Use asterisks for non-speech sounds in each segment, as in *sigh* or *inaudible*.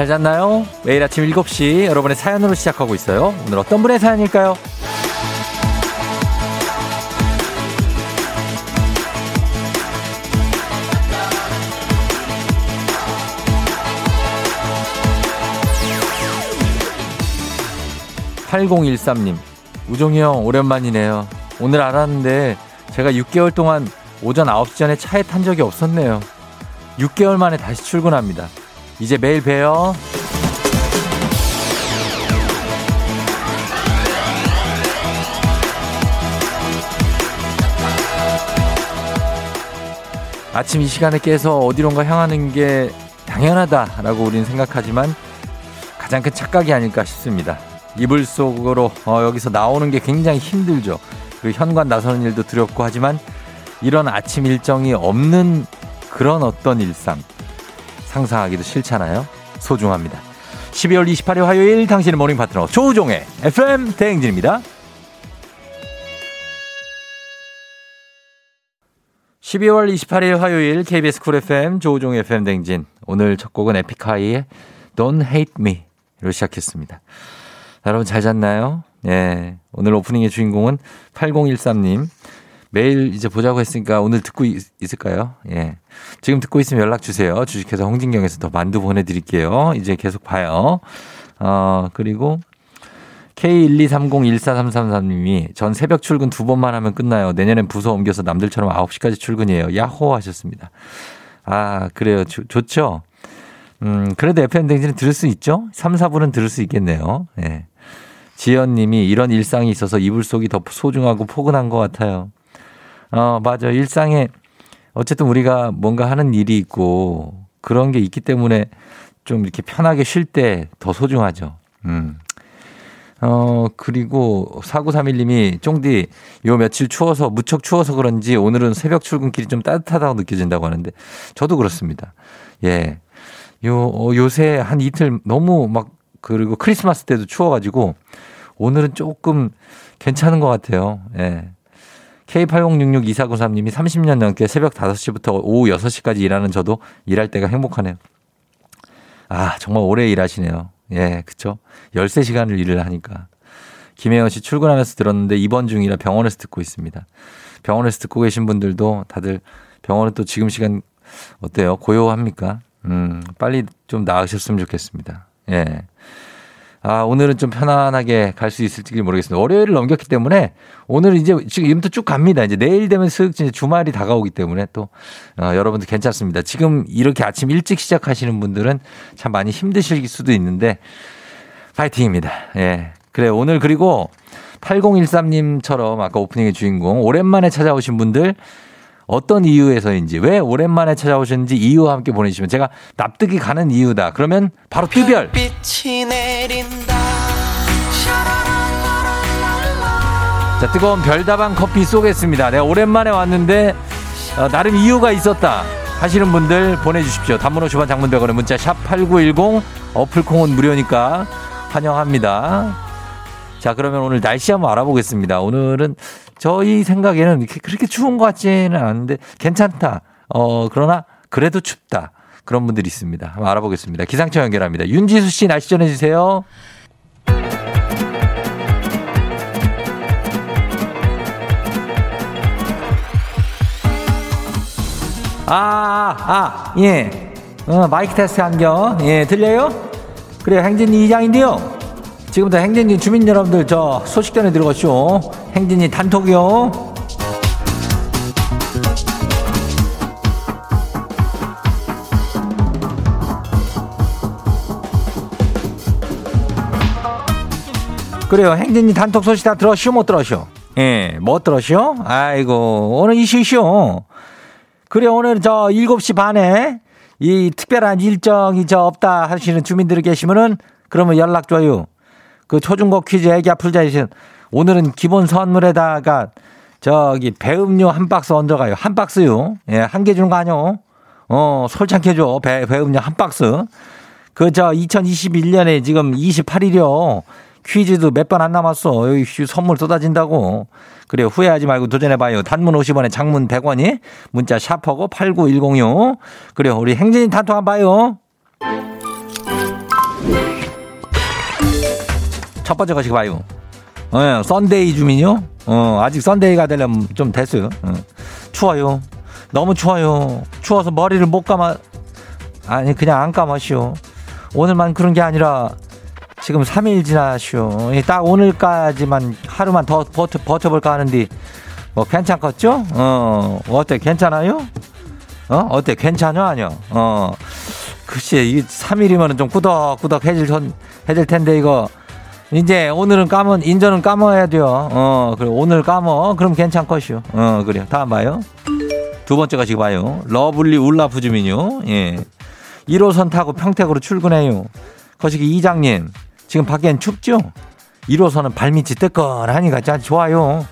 잘 잤나요? 매일 아침 7시 여러분의 사연으로 시작하고 있어요. 오늘 어떤 분의 사연일까요? 8013님, 우종이 형, 오랜만이네요. 오늘 알았는데, 제가 6개월 동안 오전 9시 전에 차에 탄 적이 없었네요. 6개월 만에 다시 출근합니다. 이제 매일 봬요. 아침 이 시간에 깨서 어디론가 향하는 게 당연하다라고 우리는 생각하지만 가장 큰 착각이 아닐까 싶습니다. 이불 속으로 어, 여기서 나오는 게 굉장히 힘들죠. 그리고 현관 나서는 일도 두렵고 하지만 이런 아침 일정이 없는 그런 어떤 일상 상상하기도 싫잖아요. 소중합니다. 12월 28일 화요일 당신의 morning 파트너 조우종의 FM 대행진입니다. 12월 28일 화요일 KBS Cool FM 조우종의 FM 대행진 오늘 첫 곡은 에픽하이의 Don't Hate Me로 시작했습니다. 여러분 잘 잤나요? 예. 오늘 오프닝의 주인공은 8013님. 매일 이제 보자고 했으니까 오늘 듣고 있, 을까요 예. 지금 듣고 있으면 연락 주세요. 주식회사 홍진경에서 더 만두 보내드릴게요. 이제 계속 봐요. 어, 그리고 K123014333님이 전 새벽 출근 두 번만 하면 끝나요. 내년엔 부서 옮겨서 남들처럼 9시까지 출근이에요. 야호 하셨습니다. 아, 그래요. 조, 좋죠? 음, 그래도 FM 댕지는 들을 수 있죠? 3, 4분은 들을 수 있겠네요. 예. 지연 님이 이런 일상이 있어서 이불 속이 더 소중하고 포근한 것 같아요. 어, 맞아. 일상에 어쨌든 우리가 뭔가 하는 일이 있고 그런 게 있기 때문에 좀 이렇게 편하게 쉴 때 더 소중하죠. 음. 어, 그리고 4931님이 쫑디 요 며칠 추워서 무척 추워서 그런지 오늘은 새벽 출근길이 좀 따뜻하다고 느껴진다고 하는데 저도 그렇습니다. 예. 요, 어, 요새 한 이틀 너무 막 그리고 크리스마스 때도 추워가지고 오늘은 조금 괜찮은 것 같아요. 예. K80662493님이 30년 넘게 새벽 5시부터 오후 6시까지 일하는 저도 일할 때가 행복하네요. 아, 정말 오래 일하시네요. 예, 그쵸. 13시간을 일을 하니까. 김혜연 씨 출근하면서 들었는데 입원 중이라 병원에서 듣고 있습니다. 병원에서 듣고 계신 분들도 다들 병원은 또 지금 시간 어때요? 고요합니까? 음, 빨리 좀 나으셨으면 좋겠습니다. 예. 아, 오늘은 좀 편안하게 갈 수 있을지 모르겠습니다. 월요일을 넘겼기 때문에 오늘 이제 지금부터 쭉 갑니다. 이제 내일 되면 슥 이제 주말이 다가오기 때문에 또 어, 여러분들 괜찮습니다. 지금 이렇게 아침 일찍 시작하시는 분들은 참 많이 힘드실 수도 있는데 파이팅입니다. 예. 그래 오늘 그리고 8013님처럼 아까 오프닝의 주인공 오랜만에 찾아오신 분들 어떤 이유에서인지 왜 오랜만에 찾아오셨는지 이유와 함께 보내주시면 제가 납득이 가는 이유다. 그러면 바로 뚜별. 자 뜨거운 별다방 커피 쏘겠습니다. 내가 오랜만에 왔는데 어, 나름 이유가 있었다. 하시는 분들 보내주십시오. 단문 50원 장문백원의 문자 샵 8910 어플콩은 무료니까 환영합니다. 자 그러면 오늘 날씨 한번 알아보겠습니다. 오늘은 저희 생각에는 그렇게 추운 것 같지는 않은데 괜찮다. 어, 그러나 그래도 춥다. 그런 분들이 있습니다. 한번 알아보겠습니다. 기상청 연결합니다. 윤지수 씨 날씨 전해주세요. 아, 아, 예. 어, 마이크 테스트 한겨. 예, 들려요? 그래, 행진이 이장인데요. 지금부터 행진이 주민 여러분들 저 소식 전해 들어가시오. 행진이 단톡이요. 그래요. 행진이 단톡 소식 다 들었시오? 못 들었시오? 예, 못 들었시오? 아이고, 오늘 이슈시오. 그래, 오늘 저 7시 반에 이 특별한 일정이 저 없다 하시는 주민들이 계시면은 그러면 연락 줘요. 그 초중고 퀴즈 애기야 풀자 이신 오늘은 기본 선물에다가 저기 배음료 한 박스 얹어가요. 한 박스요. 예, 한 개 주는 거 아니요. 어, 솔찬게 줘. 배, 배음료 한 박스. 그, 저, 2021년에 지금 28일이요. 퀴즈도 몇 번 안 남았어. 여기 선물 쏟아진다고. 그래, 후회하지 말고 도전해봐요. 단문 50원에 장문 100원이. 문자 샤퍼고 89106. 그래, 우리 행진이 단톡 한번 봐요. 첫 번째 거시기 봐요. 어, Sunday 주민요? 어, 아직 Sunday가 되려면 좀 됐어요. 어. 추워요. 너무 추워요. 추워서 머리를 못 감아. 아니, 그냥 안 감아시오. 오늘만 그런 게 아니라 지금 3일 지나시오. 딱 오늘까지만 하루만 더 버텨, 버텨볼까 하는데 뭐 괜찮겠죠? 어, 어때? 괜찮아요? 어? 어때? 괜찮아? 아니요? 어. 글쎄, 이 3일이면 좀 꾸덕꾸덕 해질, 해질 텐데, 이거. 이제 오늘은 까면, 인전은 까먹어야 돼요. 어, 그래. 오늘 까먹어. 그럼 괜찮것이요. 어, 그래요. 다음 봐요. 두 번째 거시기 봐요. lovely 올라프 주민요. 예. 1호선 타고 평택으로 출근해요. 거시기 이장님, 지금 밖엔 춥죠? 1호선은 발밑이 뜨끈하니까 참 좋아요.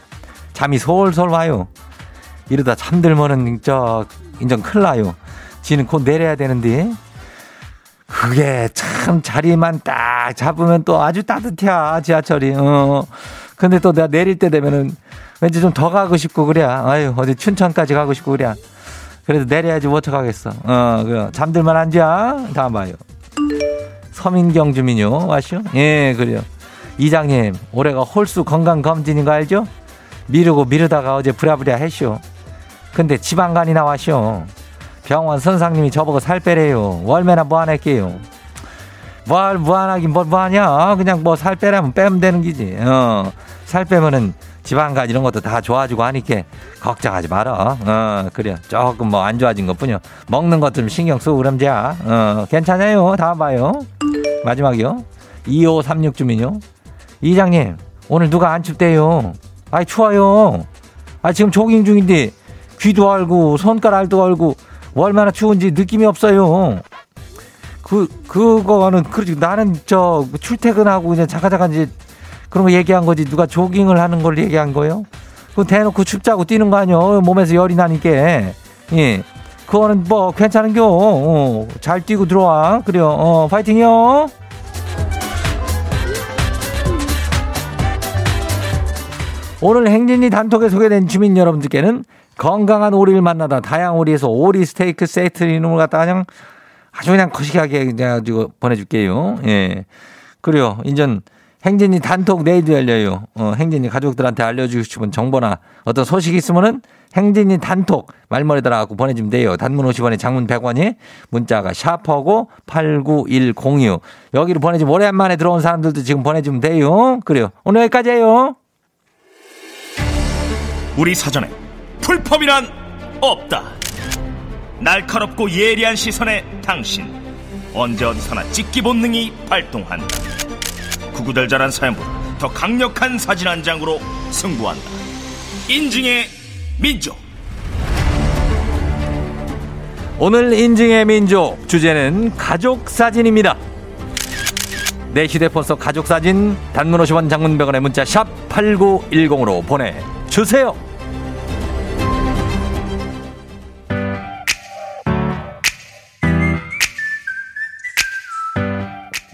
잠이 솔솔 와요. 이러다 잠들면은 저 인정 큰일 나요. 지는 곧 내려야 되는데 그게 참 자리만 딱 잡으면 또 아주 따뜻해 지하철이. 어. 근데 또 내가 내릴 때 되면은 왠지 좀 더 가고 싶고 그래. 아유 어디 춘천까지 가고 싶고 그래. 그래도 내려야지 못 어떡하겠어. 어, 그 잠들만 앉아. 다음 봐요. 서민경 주민요. 와시오? 예, 그래요. 이장님, 올해가 홀수 건강 검진인 거 알죠? 미루고 미루다가 어제 부랴부랴 했쇼. 근데 지방간이 나왔쇼. 병원 선상님이 저보고 살 빼래요. 월매나 무한할게요. 뭘 무한하긴 뭘 무하냐? 그냥 뭐 살 빼라면 빼면 되는 기지. 어, 살 빼면은 지방간 이런 것도 다 좋아지고 하니까 걱정하지 마라. 어, 그래. 조금 뭐 안 좋아진 것 뿐이요. 먹는 것 좀 신경 쓰고 그럼자. 어, 괜찮아요. 다음 봐요. 마지막이요. 2536 주민요. 이장님, 오늘 누가 안 춥대요? 아이, 추워요. 아, 지금 조깅 중인데 귀도 알고 손가락도 알고 얼마나 추운지 느낌이 없어요. 그, 그거는, 그렇지. 나는 저 출퇴근하고 그냥 잠깐잠깐 이제 그런 거 얘기한 거지. 누가 조깅을 하는 걸 얘기한 거예요? 그 대놓고 춥자고 뛰는 거 아니요. 몸에서 열이 나니까. 예. 그거는 뭐 괜찮은겨. 어, 잘 뛰고 들어와. 그래요. 어, 파이팅이요. 오늘 행진이 단톡에 소개된 주민 여러분들께는 건강한 오리를 만나다 다양 오리에서 오리 스테이크 세트 이름을 갖다 그냥 아주 그냥 거시기하게 그냥 보내줄게요. 예. 그래요. 인전 행진이 단톡 내일도 열려요. 어, 행진이 가족들한테 알려주고 싶은 정보나 어떤 소식이 있으면은 행진이 단톡 말머리 달아갖고 보내주면 돼요. 단문 50원에 장문 100원이 문자가 샤퍼고 89106 여기로 보내주면 오랜만에 들어온 사람들도 지금 보내주면 돼요. 그래요. 오늘 여기까지예요. 우리 사전에 풀펌이란 없다. 날카롭고 예리한 시선에 당신 언제 어디서나 찍기 본능이 발동한다. 구구절절한 사연보다 더 강력한 사진 한 장으로 승부한다. 인증의 민족. 오늘 인증의 민족 주제는 가족 사진입니다. 내 휴대폰 속 가족 사진 단문 50원 장문 100원의 문자 샵 8910으로 보내 주세요.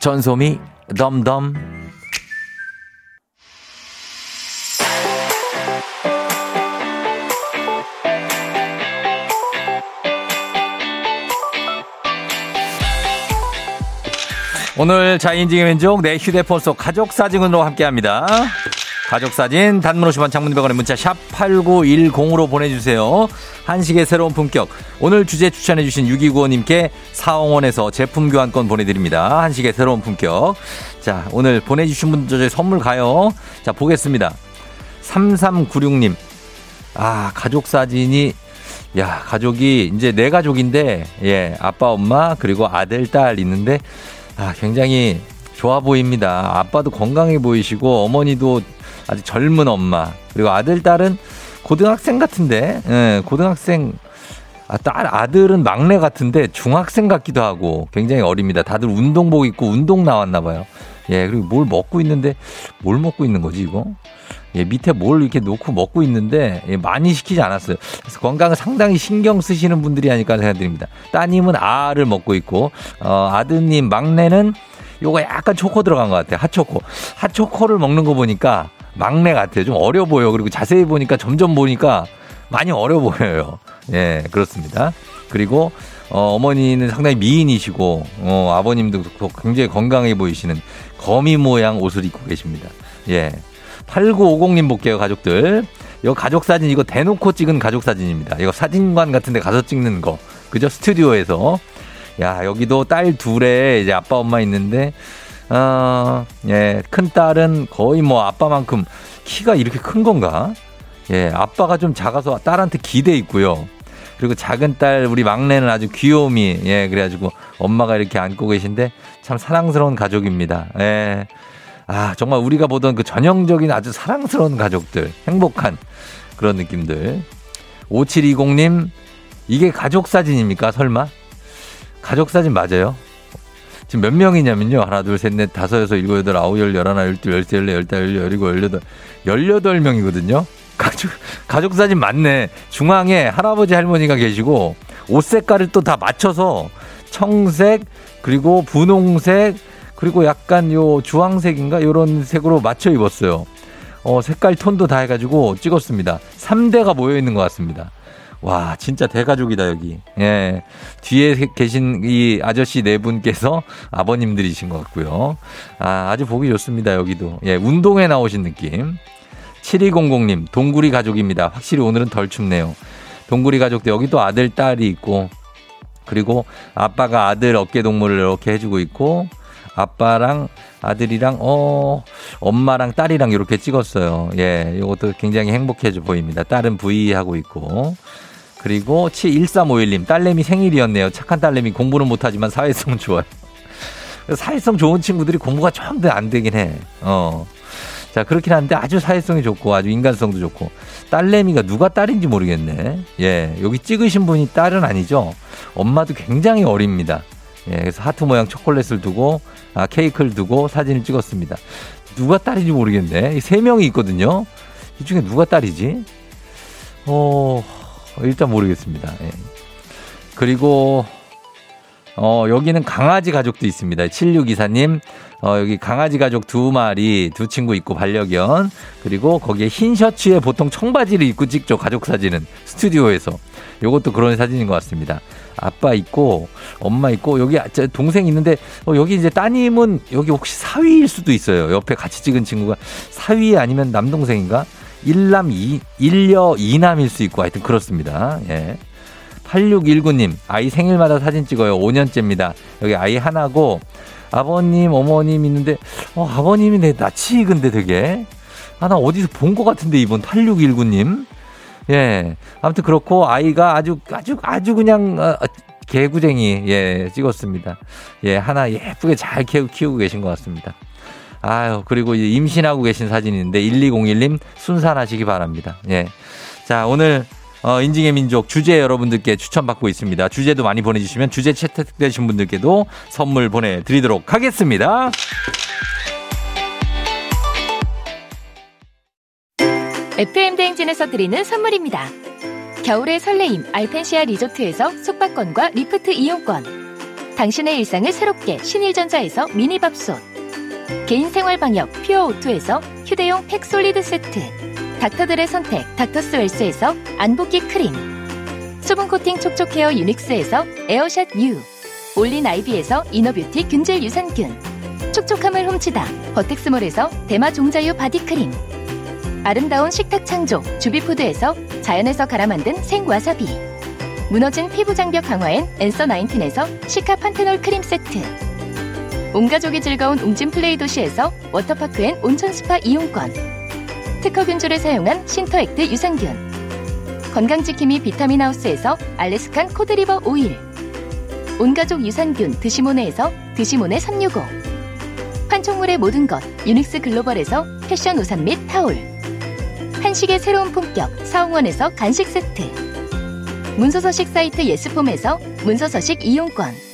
전소미 덤덤 오늘 자인증의 왼쪽 내 휴대폰 속 가족 사진으로 함께합니다. 가족 사진 단문 50원 장문 100원의 문자 샵 8910으로 보내주세요. 한식의 새로운 품격. 오늘 주제 추천해주신 6295님께 사홍원에서 제품 교환권 보내드립니다. 한식의 새로운 품격. 자, 오늘 보내주신 분들 저희 선물 가요. 자, 보겠습니다. 3396님. 아, 가족 사진이 야, 가족이 이제 내네 가족인데, 예, 아빠, 엄마, 그리고 아들, 딸 있는데, 아, 굉장히 좋아 보입니다. 아빠도 건강해 보이시고 어머니도 아직 젊은 엄마 그리고 아들 딸은 고등학생 같은데 예, 고등학생 아, 딸 아들은 막내 같은데 중학생 같기도 하고 굉장히 어립니다. 다들 운동복 입고 운동 나왔나 봐요. 예, 그리고 뭘 먹고 있는데 뭘 먹고 있는 거지 이거? 예, 밑에 뭘 이렇게 놓고 먹고 있는데 예, 많이 시키지 않았어요. 그래서 건강을 상당히 신경 쓰시는 분들이 아닐까 생각드립니다. 따님은 아를 먹고 있고 어, 아드님 막내는 요거 약간 초코 들어간 것 같아요. 핫초코. 핫초코를 먹는 거 보니까 막내 같아요. 좀 어려 보여. 그리고 자세히 보니까 점점 보니까 많이 어려 보여요. 예, 그렇습니다. 그리고 어, 어머니는 상당히 미인이시고, 어, 아버님도 굉장히 건강해 보이시는 거미 모양 옷을 입고 계십니다. 예. 8950님 볼게요, 가족들. 이거 가족 사진, 이거 대놓고 찍은 가족 사진입니다. 이거 사진관 같은 데 가서 찍는 거. 그죠? 스튜디오에서. 야, 여기도 딸 둘에 이제 아빠, 엄마 있는데, 어, 예, 큰 딸은 거의 뭐 아빠만큼 키가 이렇게 큰 건가? 예, 아빠가 좀 작아서 딸한테 기대 있고요. 그리고 작은 딸 우리 막내는 아주 귀요미 예 그래가지고 엄마가 이렇게 안고 계신데 참 사랑스러운 가족입니다. 예. 아 정말 우리가 보던 그 전형적인 아주 사랑스러운 가족들 행복한 그런 느낌들. 5720님 이게 가족 사진입니까 설마? 가족 사진 맞아요? 지금 몇 명이냐면요. 하나, 둘, 셋, 넷, 다섯, 여섯, 일곱, 여덟, 아홉, 열, 열하나, 열둘, 열세, 열네, 열다, 열여, 열일곱, 열여덟, 열여덟 명이거든요. 가족, 가족 사진 맞네. 중앙에 할아버지 할머니가 계시고 옷 색깔을 또 다 맞춰서 청색 그리고 분홍색 그리고 약간 요 주황색인가 요런 색으로 맞춰 입었어요. 어, 색깔 톤도 다 해가지고 찍었습니다. 3대가 모여 있는 것 같습니다. 와, 진짜 대가족이다, 여기. 예. 뒤에 계신 이 아저씨 네 분께서 아버님들이신 것 같고요. 아, 아주 보기 좋습니다, 여기도. 예, 운동회 나오신 느낌. 7200님, 동구리 가족입니다. 확실히 오늘은 덜 춥네요. 동구리 가족도 여기도 아들, 딸이 있고, 그리고 아빠가 아들 어깨 동무를 이렇게 해주고 있고, 아빠랑 아들이랑, 어, 엄마랑 딸이랑 이렇게 찍었어요. 예, 이것도 굉장히 행복해 보입니다. 딸은 V 하고 있고. 그리고 1351님, 딸내미 생일이었네요. 착한 딸내미 공부는 못하지만 사회성은 좋아요. 사회성 좋은 친구들이 공부가 좀 더 안 되긴 해. 어. 자, 그렇긴 한데 아주 사회성이 좋고 아주 인간성도 좋고 딸내미가 누가 딸인지 모르겠네. 예, 여기 찍으신 분이 딸은 아니죠. 엄마도 굉장히 어립니다. 예, 그래서 하트 모양 초콜릿을 두고 아, 케이크를 두고 사진을 찍었습니다. 누가 딸인지 모르겠네. 세 명이 있거든요. 이 중에 누가 딸이지? 어, 일단 모르겠습니다. 예. 그리고 어, 여기는 강아지 가족도 있습니다. 7624님, 어, 여기 강아지 가족 두 마리, 두 친구 있고 반려견. 그리고 거기에 흰 셔츠에 보통 청바지를 입고 찍죠. 가족 사진은. 스튜디오에서. 요것도 그런 사진인 것 같습니다. 아빠 있고, 엄마 있고, 여기 동생 있는데, 어, 여기 이제 따님은 여기 혹시 사위일 수도 있어요. 옆에 같이 찍은 친구가 사위 아니면 남동생인가? 일남 이, 일녀 이남일 수 있고 하여튼 그렇습니다. 예. 8619님, 아이 생일마다 사진 찍어요. 5년째입니다. 여기 아이 하나고, 아버님, 어머님 있는데, 어, 아버님이 내 낯이 익은데 되게. 아, 나 어디서 본 것 같은데, 이번 8619님. 예. 아무튼 그렇고, 아이가 아주, 아주, 아주 그냥, 어, 개구쟁이, 예, 찍었습니다. 예, 하나 예쁘게 잘 키우고 계신 것 같습니다. 아유, 그리고 임신하고 계신 사진인데, 1201님 순산하시기 바랍니다. 예. 자, 오늘 어, 인증의 민족 주제 여러분들께 추천받고 있습니다. 주제도 많이 보내주시면 주제 채택되신 분들께도 선물 보내드리도록 하겠습니다. FM 대행진에서 드리는 선물입니다. 겨울의 설레임 알펜시아 리조트에서 숙박권과 리프트 이용권. 당신의 일상을 새롭게 신일전자에서 미니밥솥. 개인 생활 방역 퓨어 오투에서 휴대용 팩솔리드 세트. 닥터들의 선택 닥터스 웰스에서 안붓기 크림 수분 코팅 촉촉 헤어 유닉스에서 에어샷 U 올린 아이비에서 inner beauty 균질 유산균 촉촉함을 훔치다 버텍스몰에서 대마 종자유 body 크림 아름다운 식탁 창조 주비푸드에서 자연에서 갈아 만든 생와사비 무너진 피부 장벽 강화엔 앤서 나인틴에서 cica 판테놀 크림 세트 온 가족이 즐거운 웅진 플레이 도시에서 워터파크 and 온천 스파 이용권 특허균주를 사용한 신터액트 유산균 건강지킴이 비타민 하우스에서 Alaskan cod liver oil 온가족 유산균 드시모네에서 드시모네 365 판촉물의 모든 것 유닉스 글로벌에서 패션 우산 및 타올 한식의 새로운 품격 사옹원에서 간식 세트 문서서식 사이트 예스폼에서 문서서식 이용권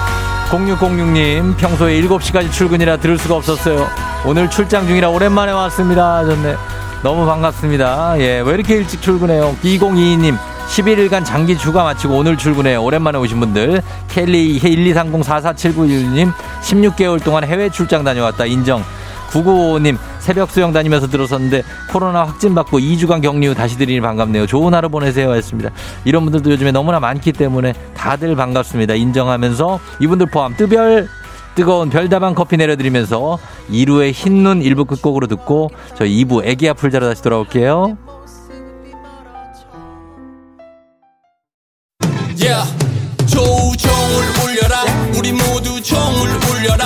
0606님, 평소에 7시까지 출근이라 들을 수가 없었어요. 오늘 출장 중이라 오랜만에 왔습니다. 하셨네. 너무 반갑습니다. 예, 왜 이렇게 일찍 출근해요? 2022님, 11일간 장기 휴가 마치고 오늘 출근해요. 오랜만에 오신 분들. 켈리 1230-4479님, 16개월 동안 해외 출장 다녀왔다. 인정. 995님, 새벽 수영 다니면서 들었었는데 코로나 확진 받고 2주간 격리 후 다시 드리니 반갑네요. 좋은 하루 보내세요. 했습니다. 이런 분들도 요즘에 너무나 많기 때문에 다들 반갑습니다. 인정하면서 이분들 포함 뜨별 뜨거운 별다방 커피 내려드리면서 2루의 흰눈 1부 끝곡으로 듣고 저 2부 애기 아플 자로 다시 돌아올게요. yeah. 조우종을 울려라 우리 모두 종을 울려라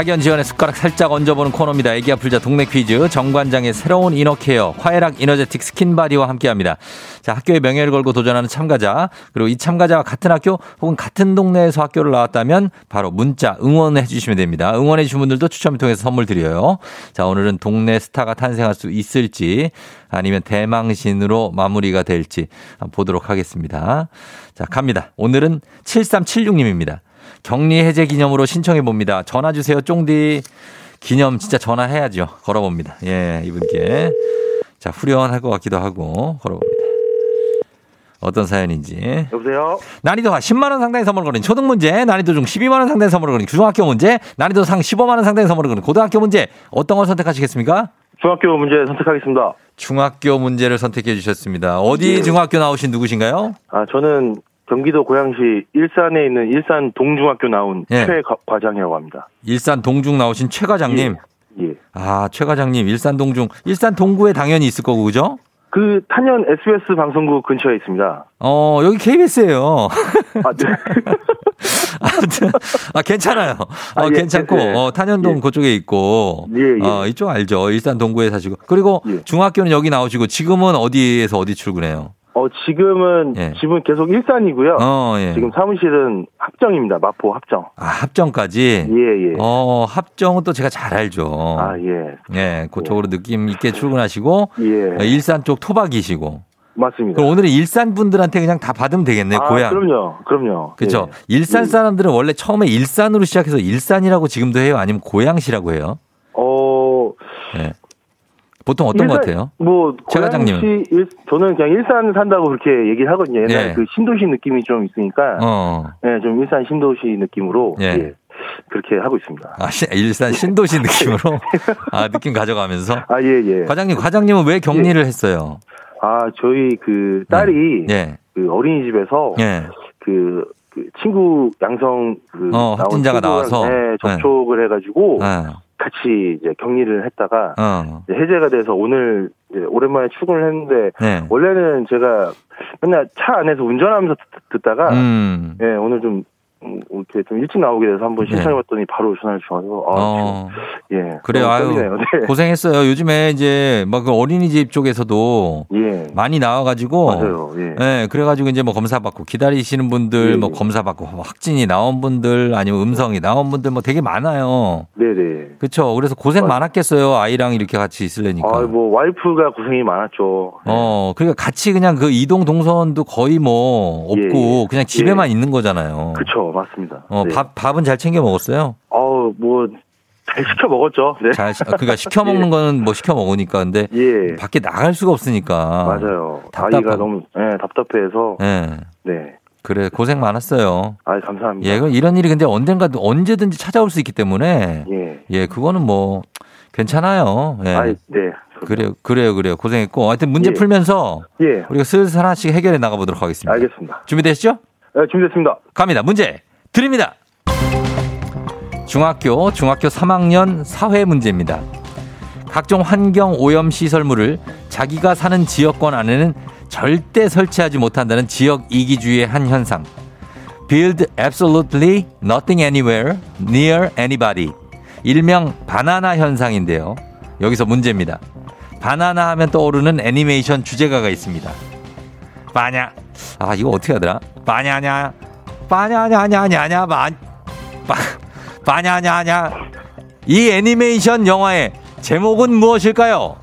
학연 지연에 숟가락 살짝 얹어보는 코너입니다. 애기야 풀자 동네 퀴즈 정관장의 새로운 inner care 화해락 이너제틱 skin body와 함께합니다. 자 학교의 명예를 걸고 도전하는 참가자 그리고 이 참가자와 같은 학교 혹은 같은 동네에서 학교를 나왔다면 바로 문자 응원해 주시면 됩니다. 응원해 주신 분들도 추첨을 통해서 선물 드려요. 자 오늘은 동네 스타가 탄생할 수 있을지 아니면 대망신으로 마무리가 될지 보도록 하겠습니다. 자 갑니다. 오늘은 7376님입니다. 격리 해제 기념으로 신청해 봅니다. 전화 주세요, 쫑디. 기념 진짜 전화해야죠. 걸어봅니다. 예, 이분께. 자, 후련할 것 같기도 하고 걸어봅니다. 어떤 사연인지. 여보세요? 난이도가 10만원 상당의 선물을 거는 초등 문제, 난이도 중 12만원 상당의 선물을 거는 중학교 문제, 난이도 상 15만원 상당의 선물을 거는 고등학교 문제, 어떤 걸 선택하시겠습니까? 중학교 문제 선택하겠습니다. 중학교 문제를 선택해 주셨습니다. 어디 예. 중학교 나오신 누구신가요? 아, 저는 경기도 고양시 일산에 있는 일산 동중학교 나온 예. 최 과- 과장이라고 합니다. 일산 동중 나오신 최 과장님. 예. 아, 최 과장님, 일산 동중, 일산 동구에 당연히 있을 거고, 그죠? 그 탄현 SBS 방송국 근처에 있습니다. 어, 여기 KBS예요. 아, 네. *laughs* 아, 괜찮아요. 어, 아, 예, 괜찮고, 예, 예. 어, 탄현동 예. 그쪽에 있고, 예, 예. 어, 이쪽 알죠. 일산 동구에 사시고. 그리고 예. 중학교는 여기 나오시고, 지금은 어디에서 어디 출근해요? 어, 지금은 예. 집은 계속 일산이고요. 어, 예. 지금 사무실은 합정입니다. 마포 합정. 아, 합정까지? 예, 예. 어, 합정은 또 제가 잘 알죠. 아, 예. 예, 그쪽으로 느낌 있게 출근하시고, 예. 어, 일산 쪽 토박이시고. 맞습니다. 그럼 오늘은 일산 분들한테 그냥 다 받으면 되겠네, 아, 고향. 그럼요. 그럼요. 그죠? 예. 일산 예. 사람들은 원래 처음에 일산으로 시작해서 일산이라고 지금도 해요? 아니면 고양시라고 해요? 어, 예. 보통 어떤 것 일산- 같아요? 뭐 최 과장님은? 고양시 일, 저는 그냥 일산 산다고 그렇게 얘기를 하거든요. 옛날 예. 그 신도시 느낌이 좀 있으니까 어. 예, 좀 일산 신도시 느낌으로 예. 예. 그렇게 하고 있습니다. 아, 시- 일산 신도시 *laughs* 느낌으로? 아, 느낌 가져가면서? 아, 예, 예. 과장님, 과장님은 왜 격리를 했어요? 아, 저희 그 딸이 예. 그 어린이집에서 예. 그, 그 친구 양성 그 어, 확진자가 나와서? 네, 접촉을 해가지고 아, 같이 이제 격리를 했다가 어. 이제 해제가 돼서 오늘 이제 오랜만에 출근을 했는데 네. 원래는 제가 맨날 차 안에서 운전하면서 듣- 듣다가 음. 예, 오늘 좀 음, 이렇게 좀 일찍 나오게 돼서 한번 네. 신청해봤더니 바로 전화를 주셔서 아, 어. 좀, 예. 그래요. 아유. *laughs* 네. 고생했어요. 요즘에 이제 막 그 어린이집 쪽에서도 예. 많이 나와가지고. 맞아요. 예. 네, 그래가지고 이제 뭐 검사 받고 기다리시는 분들, 예, 뭐 예. 검사 받고 확진이 나온 분들, 아니면 음성이 나온 분들 뭐 되게 많아요. 네네. 그쵸. 그래서 고생 맞- 많았겠어요. 아이랑 이렇게 같이 있으려니까. 아, 뭐 와이프가 고생이 많았죠. 예. 어, 그러니까 같이 그냥 그 이동 동선도 거의 뭐 없고 예, 예. 그냥 집에만 있는 거잖아요. 그 쵸, 맞습니다. 어, 네. 밥, 밥은 잘 챙겨 먹었어요? 어우, 뭐, 잘 시켜 먹었죠. 네. 잘, 시- 그러니까 시켜 먹는 *laughs* 거는 뭐 시켜 먹으니까. 근데 예. 밖에 나갈 수가 없으니까. 맞아요. 아이가 너무, 예, 답답해서. 예. 네. 그래, 고생 많았어요. 아 감사합니다. 예, 이런 일이 근데 언젠가 언제든지 찾아올 수 있기 때문에 예. 예, 그거는 뭐 괜찮아요. 예. 아, 네. 그래요, 그래요, 그래요. 고생했고. 하여튼 문제 예. 풀면서 예. 우리가 슬슬 하나씩 해결해 나가보도록 하겠습니다. 알겠습니다. 준비되시죠? 네, 준비됐습니다. 갑니다. 문제 드립니다. 중학교, 중학교 3학년 사회 문제입니다. 각종 환경 오염 시설물을 자기가 사는 지역권 안에는 절대 설치하지 못한다는 지역 이기주의의 한 현상. Build absolutely nothing anywhere near anybody. 일명 바나나 현상인데요. 여기서 문제입니다. 바나나 하면 떠오르는 애니메이션 주제가가 있습니다. 바냐. 아, 이거 어떻게 하더라? 바, 바, 바냐냐냐. 이 애니메이션 영화의 제목은 무엇일까요?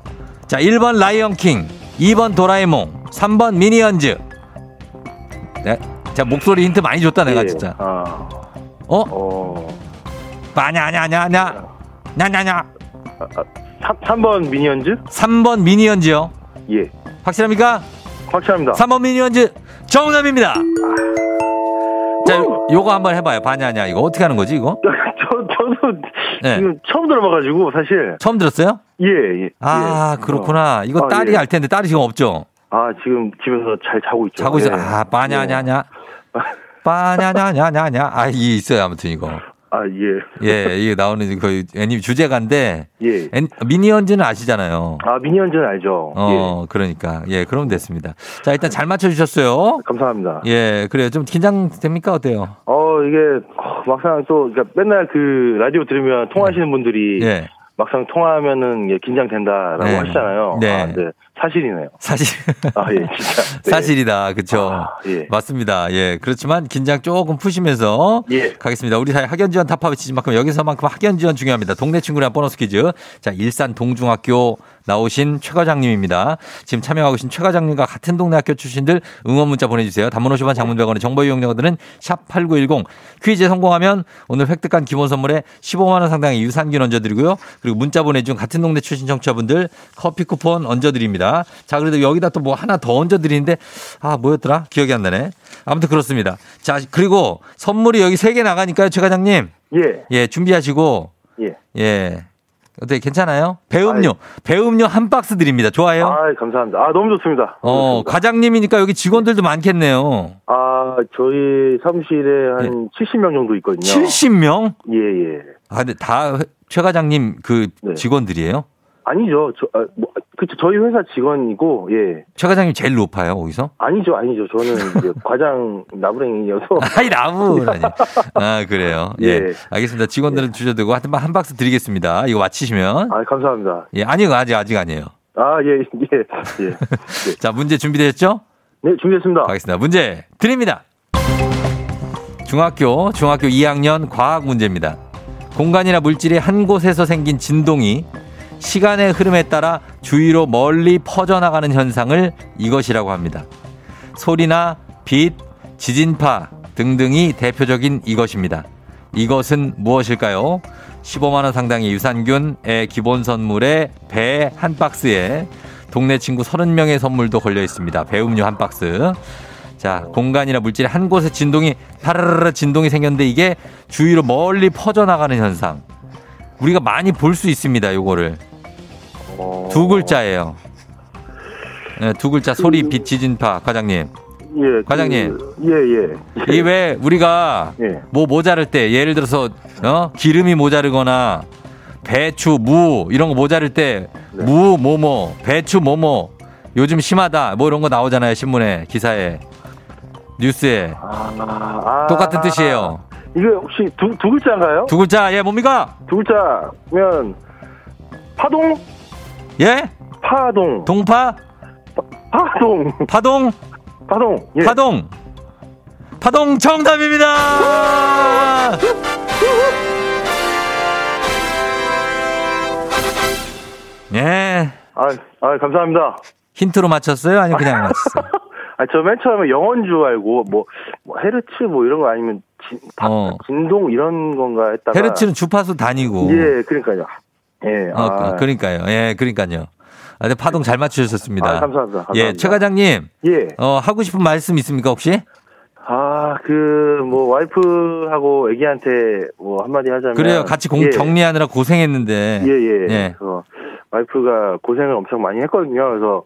자, 1번 라이언킹, 2번 도라에몽, 3번 미니언즈. 네. 자, 목소리 힌트 많이 줬다, 내가 예. 진짜. 아, 어? 어, 바냐냐냐냐. 냐냐냐. 3, 번 미니언즈? 3번 미니언즈요. 예. 확실합니까? 확실합니다. 3번 미니언즈 정답입니다. 자, 요- 요거 한번 해봐요. 바냐냐 이거 어떻게 하는 거지 이거? *laughs* 저, 저도 네. 지금 처음 들어봐가지고, 사실. 처음 들었어요? 예, 예. 아 예. 그렇구나. 이거 아, 딸이 예. 알 텐데 딸이 지금 없죠. 아, 지금 집에서 잘 자고 있죠. 자고 있어. 예. 아 바냐냐냐. 바냐냐냐냐냐. 아 이게 있어요 아무튼 이거. 아, 예. 예 이게 나오는 그 애니 주제가인데 예. 애- 미니언즈는 아시잖아요. 아, 미니언즈는 알죠. 어 그러니까 예 그럼 됐습니다. 자 일단 잘 맞춰주셨어요. 예. 감사합니다. 예 그래요 좀 긴장됩니까 어때요? 어, 이게, 어, 막상 또, 그러니까 맨날 그 라디오 들으면 통화하시는 분들이 예 막상 통화하면은 예, 긴장된다라고 네. 하시잖아요. 네. 아, 네. 사실이네요. 사실 아, 예, 진짜. *laughs* 네. 사실이다 그쵸? 아, 예. 맞습니다. 예. 그렇지만 긴장 조금 푸시면서 예. 가겠습니다. 우리 사회 학연 지원 타파 외치진 만큼 여기서만큼 학연 지원 중요합니다. 동네 친구랑 보너스 퀴즈. 자, 일산 동중학교 나오신 최 과장님입니다. 지금 참여하고 계신 최 과장님과 같은 동네 학교 출신들 응원 문자 보내주세요. 단문 50원 장문 100원의 정보 이용료들은 샵8910 퀴즈에 성공하면 오늘 획득한 기본 선물에 15만 원 상당의 유산균 얹어드리고요. 그리고 문자 보내준 같은 동네 출신 청취자분들 커피 쿠폰 얹어드립니다. 자, 그래도 여기다 또 뭐 하나 더 얹어드리는데 아 뭐였더라? 기억이 안 나네. 아무튼 그렇습니다. 자, 그리고 선물이 여기 세 개 나가니까요, 최 과장님. 예. 예, 준비하시고 예. 예. 어떻게 괜찮아요? 배음료, 배음료 한 박스 드립니다. 좋아요? 아, 감사합니다. 아, 너무 좋습니다. 너무 어, 좋습니다. 과장님이니까 여기 직원들도 많겠네요. 아, 저희 사무실에 한 70명 정도 있거든요. 70명? 예, 예. 아, 근데 다 최 과장님 그 네. 직원들이에요? 아니죠. 저, 아, 뭐, 그쵸. 저희 회사 직원이고, 예. 최 과장님 제일 높아요, 거기서? 아니죠, 아니죠. 저는 이제 *laughs* 과장 나부랭이어서. 아이, 나무라니. 아, 그래요. 예. 예. 알겠습니다. 직원들은 주셔도 되고, 하여튼 한 박스 드리겠습니다. 이거 맞히시면. 아, 감사합니다. 예, 아니요, 아직, 아직 아니에요. 아, 예, 예, 예. 네, *laughs* 자, 문제 준비되셨죠? 네 준비했습니다. 가겠습니다. 문제 드립니다. 중학교, 중학교 2학년 과학 문제입니다. 공간이나 물질이 한 곳에서 생긴 진동이 시간의 흐름에 따라 주위로 멀리 퍼져나가는 현상을 이것이라고 합니다. 소리나 빛, 지진파 등등이 대표적인 이것입니다. 이것은 무엇일까요? 15만원 상당의 유산균의 기본 선물에 배 한 박스에 동네 친구 30명의 선물도 걸려 있습니다. 배음료 한 박스. 자, 공간이나 물질의 한 곳에 진동이 타르르르 진동이 생겼는데 이게 주위로 멀리 퍼져나가는 현상. 우리가 많이 볼 수 있습니다. 요거를. 어, 두 글자예요. 네, 두 글자 소리 빛 지진파 과장님. 예, 과장님. 그, 예, 예. 이게 왜 우리가 예. 뭐 모자랄 때 예를 들어서 어? 기름이 모자르거나 배추 무 이런 거 모자랄 때 네. 무 뭐뭐 배추 뭐뭐 요즘 심하다 뭐 이런 거 나오잖아요 신문에 기사에 뉴스에 아, 아, 똑같은 뜻이에요. 이게 혹시 두, 두 글자인가요? 두 글자, 예, 뭡니까? 두 글자면 파동? 예? 파동. 동파? 파동. 파동? 파동. 예. 파동. 파동 정답입니다. 예. 아, 아, 감사합니다. 힌트로 맞췄어요? 아니면 그냥 맞췄어요? *laughs* 아, 저맨 처음에 줄 알고, 뭐, 뭐 헤르츠 뭐 이런 거 아니면, 진, 파- 어. 진동 이런 건가 했다가. 헤르츠는 주파수 다니고. 예, 그러니까요. 예, 어, 아, 그러니까요. 예, 그러니까요. 아, 근데 파동 잘 맞추셨습니다. 아, 감사합니다. 감사합니다. 예, 최 과장님, 예. 어, 하고 싶은 말씀 있습니까, 혹시? 아, 그, 뭐, 와이프하고 애기한테 뭐 한마디 하자면. 그래요. 같이 공, 예. 정리하느라 고생했는데. 예, 예. 예. 그래서 와이프가 고생을 엄청 많이 했거든요. 그래서,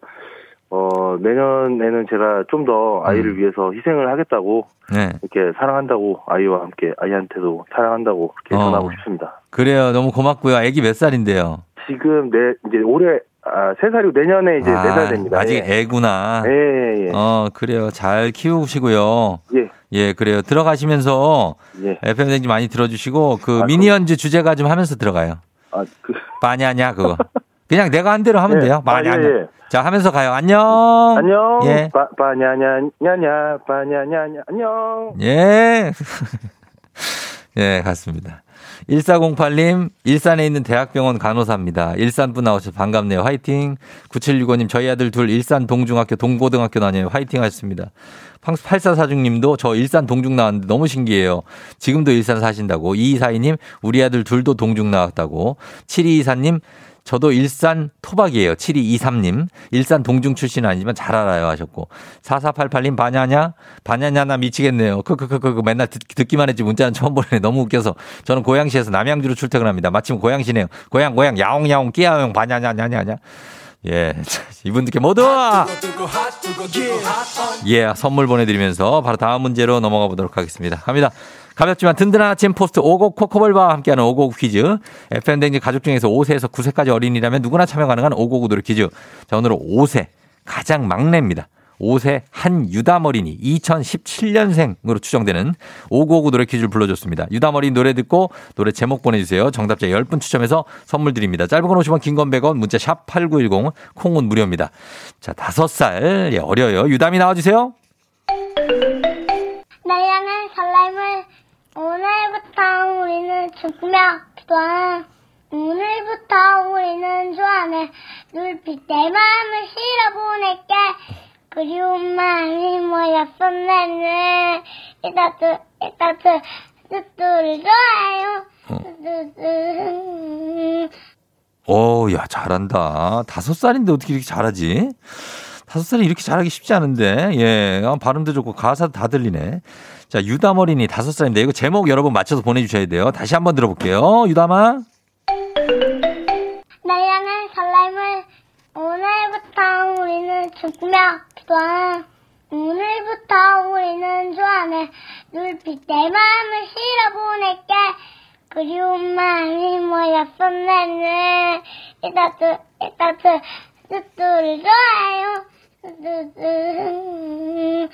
어, 내년에는 제가 좀 더 아이를 음. 위해서 희생을 하겠다고, 네. 이렇게 사랑한다고, 아이와 함께, 아이한테도 사랑한다고, 그렇게 어. 전하고 싶습니다. 그래요. 너무 고맙고요. 애기 몇 살인데요? 지금 내, 이제 올해, 아, 세 살이고 내년에 이제 네살 됩니다. 아직 예. 애구나. 예, 예, 예. 어, 그래요. 잘 키우시고요. 예, 예, 그래요. 들어가시면서 예. FM 댕지 많이 들어 주시고 그 아, 미니언즈 주제가 좀 하면서 들어가요. 아, 그, 빠냐냐 그거. *laughs* 그냥 내가 한 대로 하면 예. 돼요. 아, 빠냐냐. 예, 예. 자, 하면서 가요. 안녕. 안녕. 예. 바, 바냐냐냐냐, 바냐냐냐, 안녕. 예. *laughs* 예, 갔습니다. 1408님, 일산에 있는 대학병원 간호사입니다. 일산분 나오셔서 반갑네요. 화이팅. 9765님, 저희 아들 둘 일산 동중학교 동고등학교 다녀요. 화이팅 하셨습니다. 8446님도 저 일산 동중 나왔는데 너무 신기해요. 지금도 일산 사신다고. 2242님, 우리 아들 둘도 동중 나왔다고. 7224님, 저도 일산 토박이에요. 7223님. 일산 동중 출신은 아니지만 잘 알아요 하셨고. 4488님 바냐냐? 바냐냐 나 미치겠네요. 크크크크 맨날 듣, 듣기만 했지 문자는 처음 보네. 너무 웃겨서. 저는 고양시에서 남양주로 출퇴근합니다. 마침 고양시네요. 고양 고양 야옹야옹 끼야옹 바냐냐냐냐냐. 예. *laughs* 이분들께 모두 예, 선물 보내드리면서 바로 다음 문제로 넘어가 보도록 하겠습니다. 갑니다. 가볍지만 든든한 아침 포스트 오곡 코코볼바와 함께하는 오곡 퀴즈. FM대행진 가족 중에서 5세에서 9세까지 어린이라면 누구나 참여 가능한 오곡 우도리 퀴즈. 자, 오늘은 5세. 가장 막내입니다. 5세 한유담 어린이 2017년생으로 추정되는 오고오구 노래 퀴즈를 불러줬습니다. 유담 어린이 노래 듣고 노래 제목 보내주세요. 정답자 10분 추첨해서 선물 드립니다. 짧은 건 50원, 긴 건 100원, 문자 샵 8910, 콩은 무료입니다. 자, 5살, 예, 어려요. 유담이 나와주세요. 나양은 설렘을 오늘부터 우리는 죽으며 기도하는 오늘부터 우리는 좋아하는 눈빛 내 마음을 실어보낼게. 그리운 마음이 모였었네 이따뜻 이따뜻 뚜뚜를 좋아해요. 뚜뚜뚜. 오, 야, 잘한다. 다섯 살인데 어떻게 이렇게 잘하지? 다섯 살이 이렇게 잘하기 쉽지 않은데, 예, 아, 발음도 좋고 가사도 다 들리네. 자, 유담어린이 다섯 살인데, 이거 제목 여러분 맞춰서 보내주셔야 돼요. 다시 한번 들어볼게요. 유담아. 나양은 설렘을 오늘부터 우리는 죽으며 기도하는 오늘부터 우리는 좋아하는 눈빛 내 마음을 실어보낼게 그리운 마음이 모였었네 이따뜻 이따뜻 뚜뚜를 좋아해요 뚜뚜뚜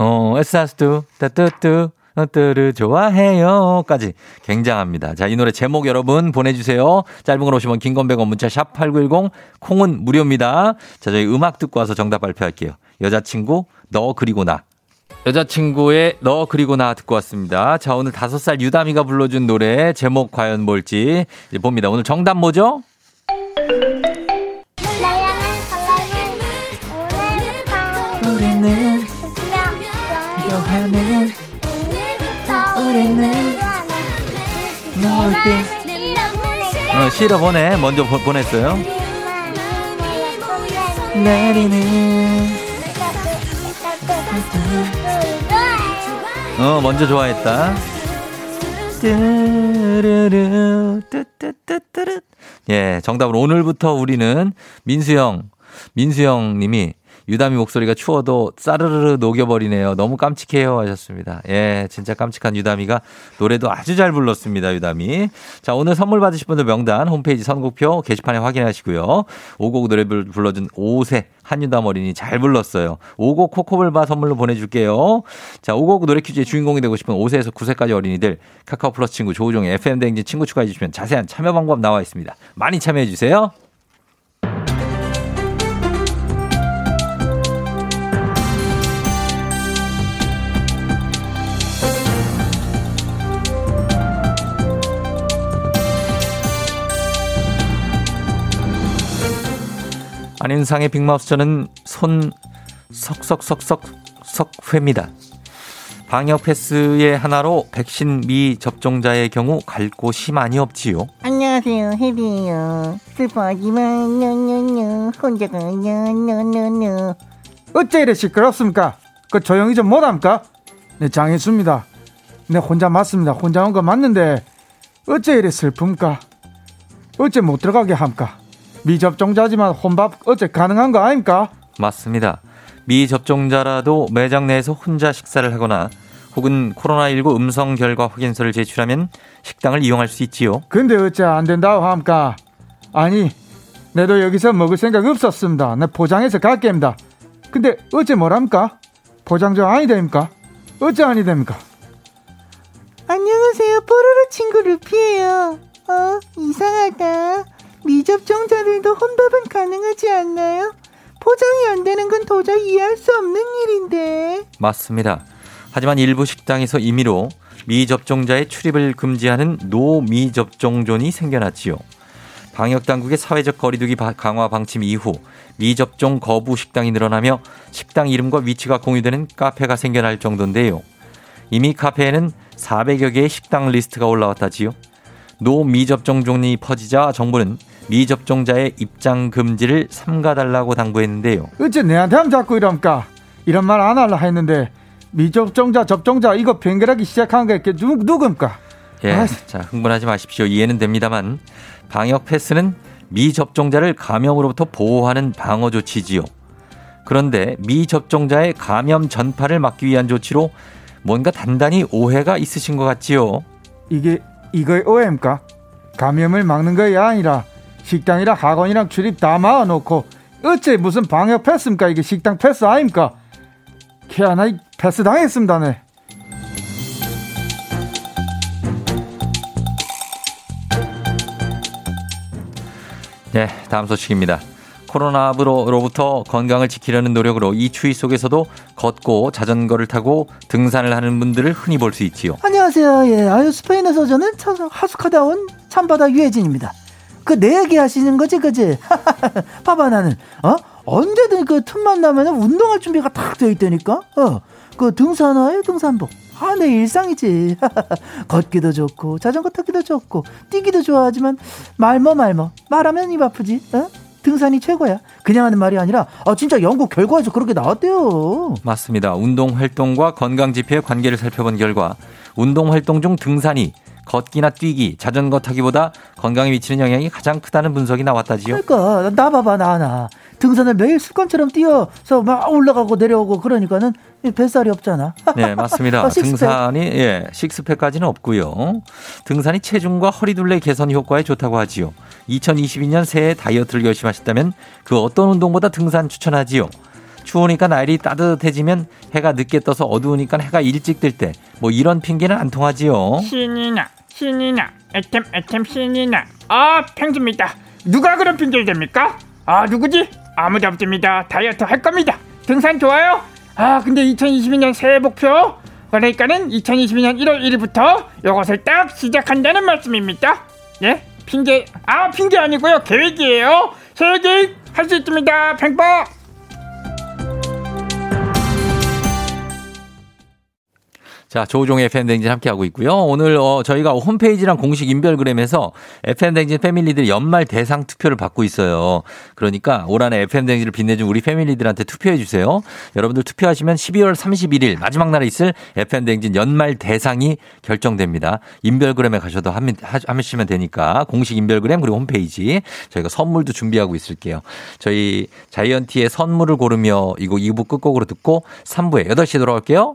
어, 에스아스투, 따뚜뚜, 따뚜를 좋아해요.까지 굉장합니다. 자, 이 노래 제목 여러분 보내주세요. 짧은 걸 오시면 긴건 100원 문자 샵 8910 콩은 무료입니다. 자, 저희 음악 듣고 와서 정답 발표할게요. 여자친구, 너 그리고 나. 여자친구의 너 그리고 나 듣고 왔습니다. 자, 오늘 다섯 살 유담이가 불러준 노래 제목 과연 뭘지 이제 봅니다. 오늘 정답 뭐죠? 마음을 실어보낼게 어, 실어 보내. 먼저 보, 보냈어요. 내리는. 어, 먼저 좋아했다. 예, 정답은 오늘부터 우리는 민수형, 민수형 님이 유담이 목소리가 추워도 싸르르르 녹여버리네요. 너무 깜찍해요. 하셨습니다. 예, 진짜 깜찍한 유담이가 노래도 아주 잘 불렀습니다. 유담이. 자, 오늘 선물 받으실 분들 명단 홈페이지 선곡표 게시판에 확인하시고요. 오곡 노래 불러준 오세 한유담 어린이 잘 불렀어요. 오곡 코코볼바 선물로 보내줄게요. 자, 오곡 노래 퀴즈의 주인공이 되고 싶은 5세에서 9세까지 어린이들 카카오 플러스 친구 조우종의 FM대행진 친구 추가해 주시면 자세한 참여 방법 나와 있습니다. 많이 참여해 주세요. 안윤상의 빅마우스 저는 손 석석석석 석회입니다. 방역 패스의 하나로 백신 미 접종자의 경우 갈 곳이 많이 없지요. 안녕하세요, 혜비예요. 슬퍼하지만 냐냐냐 혼자가 냐냐냐냐 어째 이래 시끄럽습니까? 그 조용히 좀 못합니까? 네, 장혜수입니다. 네, 혼자 맞습니다. 혼자 온 거 맞는데 어째 이래 슬픕니까? 어째 못 들어가게 합니까? 미접종자지만 혼밥 어째 가능한 거 아닙니까? 맞습니다. 미 접종자라도 매장 내에서 혼자 식사를 하거나 혹은 코로나19 음성 결과 확인서를 제출하면 식당을 이용할 수 있지요. 근데 어째 안 된다고 합니까? 아니, 내도 여기서 먹을 생각 없었습니다. 내 포장해서 갈게입니다. 근데 어째 뭐랍니까? 포장 좀 아니 됩니까? 어째 아니 됩니까? 안녕하세요, 뽀로로 친구 루피예요. 어, 이상하다. 미접종자들도 혼밥은 가능하지 않나요? 포장이 안 되는 건 도저히 이해할 수 없는 일인데. 맞습니다. 하지만 일부 식당에서 임의로 미접종자의 출입을 금지하는 노미접종존이 생겨났지요. 방역 당국의 사회적 거리두기 강화 방침 이후 미접종 거부 식당이 늘어나며 식당 이름과 위치가 공유되는 카페가 생겨날 정도인데요. 이미 카페에는 400여 개의 식당 리스트가 올라왔다지요. 노미접종존이 퍼지자 정부는 미접종자의 입장 금지를 삼가달라고 당부했는데요. 어째 내한테 하면 자꾸 이럽니까? 이런 말안 하려 했는데 미접종자 접종자 이거 편 가르기 시작한 게 누, 누굽니까? 예, 아, 자 흥분하지 마십시오. 이해는 됩니다만 방역 패스는 미접종자를 감염으로부터 보호하는 방어 조치지요. 그런데 미접종자의 감염 전파를 막기 위한 조치로 뭔가 단단히 오해가 있으신 것 같지요. 이게 이거의 오해입니까? 감염을 막는 것이 아니라 식당이랑 학원이랑 출입 다 막아놓고 어째 무슨 방역 패스입니까? 이게 식당 패스 아닙니까? 캐하나 패스 당했습니다, 네. 네, 다음 소식입니다. 코로나로부터 건강을 지키려는 노력으로 이 추위 속에서도 걷고 자전거를 타고 등산을 하는 분들을 흔히 볼 수 있지요. 안녕하세요. 예, 아유 스페인에서 저는 하숙하다 온 참바다 유해진입니다. 그 내 얘기 하시는 거지, 그지? *laughs* 봐봐 나는 어 언제든 그 틈만 나면 운동할 준비가 딱돼 있다니까. 어, 그 등산화에 등산복. 아, 내 일상이지. *laughs* 걷기도 좋고, 자전거 타기도 좋고, 뛰기도 좋아하지만, 말뭐 말뭐. 말하면 입 아프지, 어? 등산이 최고야. 그냥 하는 말이 아니라, 아, 진짜 연구 결과에서 그렇게 나왔대요. 맞습니다. 운동 활동과 건강 지표의 관계를 살펴본 결과, 운동 활동 중 등산이 걷기나 뛰기, 자전거 타기보다 건강에 미치는 영향이 가장 크다는 분석이 나왔다지요. 그러니까 나 봐봐 나 나. 등산을 매일 습관처럼 뛰어서 막 올라가고 내려오고 그러니까는 뱃살이 없잖아. *laughs* 네, 맞습니다. 어, 등산이 예, 식스팩까지는 없고요. 등산이 체중과 허리둘레 개선 효과에 좋다고 하지요. 2022년 새해 다이어트를 결심하셨다면 그 어떤 운동보다 등산 추천하지요. 추우니까 날이 따뜻해지면 해가 늦게 떠서 어두우니까 해가 일찍 뜰 때 뭐 이런 핑계는 안 통하지요. 신이 나 신이 나 애템 애템 신이 나아 팽수입니다. 누가 그런 핑계를 댑니까? 아 누구지? 아무도 없습니다. 다이어트 할 겁니다. 등산 좋아요? 아 근데 2022년 새해 목표 그러니까는 2022년 1월 1일부터 이것을 딱 시작한다는 말씀입니다. 예? 핑계 아 핑계 아니고요 계획이에요. 새해 계획 할 수 있습니다. 팽빠. 자, 조우종의 FM댕진 함께하고 있고요. 오늘, 어, 저희가 홈페이지랑 공식 인별그램에서 FM댕진 패밀리들 연말 대상 투표를 받고 있어요. 그러니까 올 한해 FM댕진을 빛내준 우리 패밀리들한테 투표해주세요. 여러분들 투표하시면 12월 31일 마지막 날에 있을 FM댕진 연말 대상이 결정됩니다. 인별그램에 가셔도 하면, 하시면 되니까 공식 인별그램 그리고 홈페이지 저희가 선물도 준비하고 있을게요. 저희 자이언티의 선물을 고르며 이거 2부 끝곡으로 듣고 3부에 8시에 돌아올게요.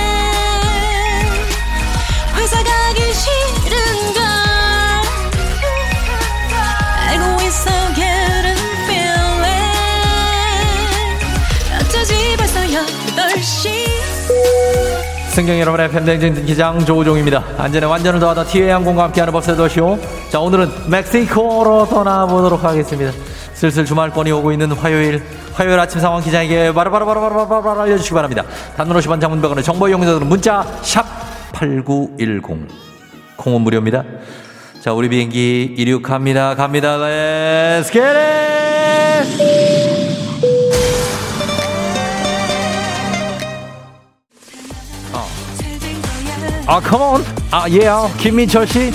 승경 여러분의 팬댕진 기장 조우종입니다. 안전에 완전을 더하다 티웨이 항공과 함께하는 도시오. 자 오늘은 멕시코로 떠나보도록 하겠습니다. 슬슬 주말권이 오고 있는 화요일 화요일 아침 상황 기장에게 바로바로바로바로바로 알려주시기 바랍니다. 단문 50원 장문병원의 정보 이용자들은 문자 샵 8910 콩은 무료입니다. 자 우리 비행기 이륙합니다. 갑니다. Let's get it! 아, come on. 아, 예, y 김민철 씨.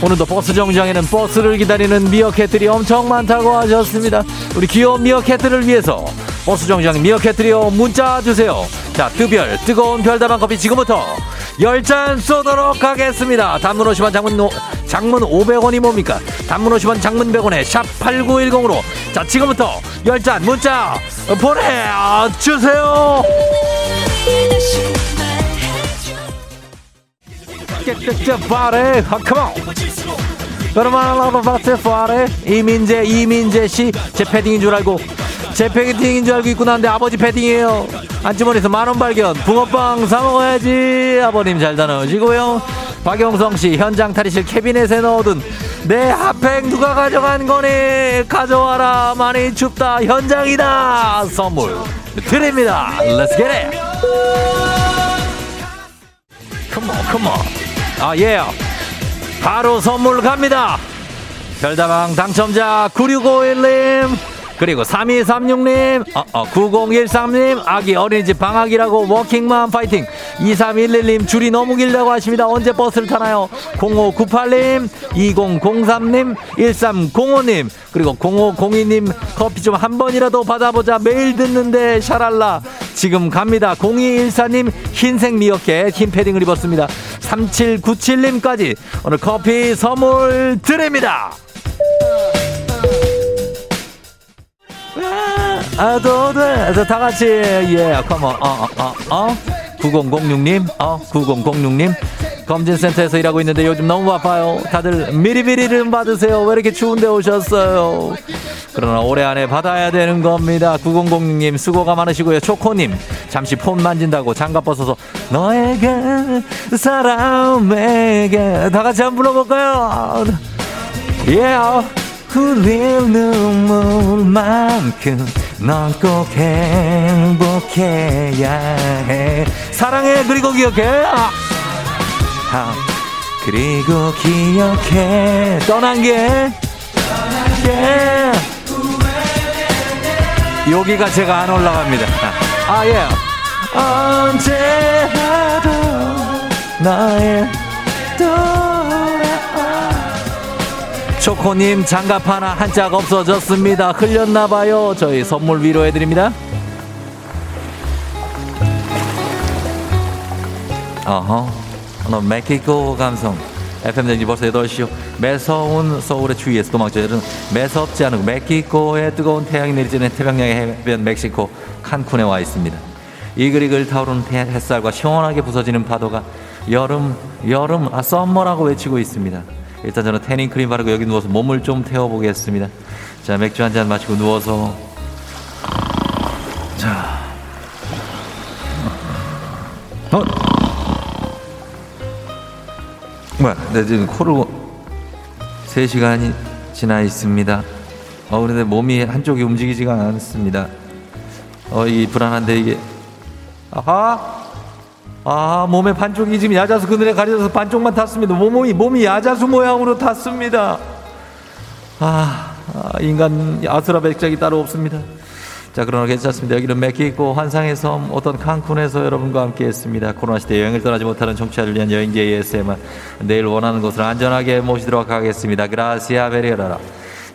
오늘도 버스 정류장에는 버스를 기다리는 미어캣들이 엄청 많다고 하셨습니다. 우리 귀여운 미어캣들을 위해서 버스 정류장 미어캣들이요 문자 주세요. 자, 뜨별 뜨거운 별다방 커피 지금부터 열 잔 쏘도록 하겠습니다. 단문 50원 장문 장문 500원이 뭡니까? 단문 50원 장문 100원에 샵 8910으로 자, 지금부터 열 잔 문자 보내 주세요. 파래 컴온 파래 이민재 이민재 씨제 패딩인 줄 알고. 제 패딩인 줄 알고 입고 났는데 아버지 패딩이에요. 안주머니에서 만원 발견. 붕어빵 사 먹어야지. 아버님 잘 다녀오시고요. 박영성 씨 현장 탈의실 캐비넷에 넣어둔 내 핫팩 누가 가져간 거니? 가져와라. 많이 춥다. 현장이다. 선물 드립니다. let's get it! come on come on 아, 예. 바로 선물 갑니다. 별다방 당첨자 9651님, 그리고 3236님, 어, 어, 9013님, 아기 어린이집 방학이라고 워킹맘 파이팅. 2311님, 줄이 너무 길다고 하십니다. 언제 버스를 타나요? 0598님, 2003님, 1305님, 그리고 0502님, 커피 좀 한 번이라도 받아보자. 매일 듣는데, 샤랄라. 지금 갑니다. 0214님, 흰색 미어캣, 흰 패딩을 입었습니다. 3797님까지 오늘 커피 선물 드립니다. 아도 돼. 다 같이 예, 컴온. 어, 어, 어. 9006님, 어, 9006님. 검진센터에서 일하고 있는데 요즘 너무 바빠요. 다들 미리미리 좀 받으세요. 왜 이렇게 추운데 오셨어요? 그러나 올해 안에 받아야 되는 겁니다. 9006님 수고가 많으시고요. 초코님 잠시 폰 만진다고 장갑 벗어서 너에게 사람에게 다 같이 한번 불러볼까요? Yeah. 흘릴 눈물만큼 넌 꼭 행복해야 해 사랑해 그리고 기억해 아. 아. 그리고 기억해 떠난 게 예. 여기가 제가 안 올라갑니다 아 예. 언제라도 나의 초코님 장갑 하나 한짝 없어졌습니다. 흘렸나봐요. 저희 선물 위로해드립니다. 어허, 너 멕시코 감성. FM댕지 벌써 8시요. 매서운 서울의 추위에서 도망쳐들은 매섭지 않은 멕시코의 뜨거운 태양이 내리쬐는 태평양의 해변 멕시코 칸쿤에 와 있습니다. 이글이글 타오르는 햇살과 시원하게 부서지는 파도가 여름, 여름, 아, 썸머라고 외치고 있습니다. 일단 저는 태닝 크림 바르고 여기 누워서 몸을 좀 태워보겠습니다. 자, 맥주 한 잔 마시고 누워서. 자. 어? 뭐야, 내 지금 코를 3시간이 지나 있습니다. 어, 그런데 몸이 한쪽이 움직이지가 않습니다. 어, 이 불안한데 이게. 아하? 아, 몸의 반쪽이 지금 야자수 그늘에 가려져서 반쪽만 탔습니다. 몸이, 몸이 야자수 모양으로 탔습니다. 아, 아, 인간 아수라 백작이 따로 없습니다. 자, 그러나 괜찮습니다. 여기는 환상의 섬 어떤 칸쿤에서 여러분과 함께 했습니다. 코로나 시대 여행을 떠나지 못하는 청취자를 위한 여행지 ASMR 내일 원하는 곳을 안전하게 모시도록 하겠습니다. 그라시아 베리어라.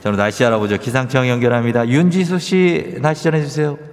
저는 날씨 알아보죠. 기상청 연결합니다. 윤지수 씨 날씨 전해주세요.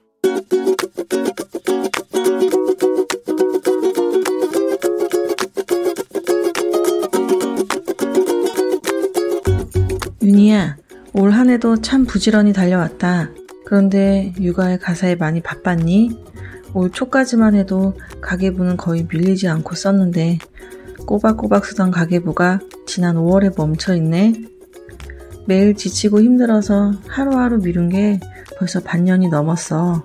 윤희야, 올 한 해도 참 부지런히 달려왔다. 그런데 육아에 가사에 많이 바빴니? 올 초까지만 해도 가계부는 거의 밀리지 않고 썼는데 꼬박꼬박 쓰던 가계부가 지난 5월에 멈춰 있네. 매일 지치고 힘들어서 하루하루 미룬 게 벌써 반년이 넘었어.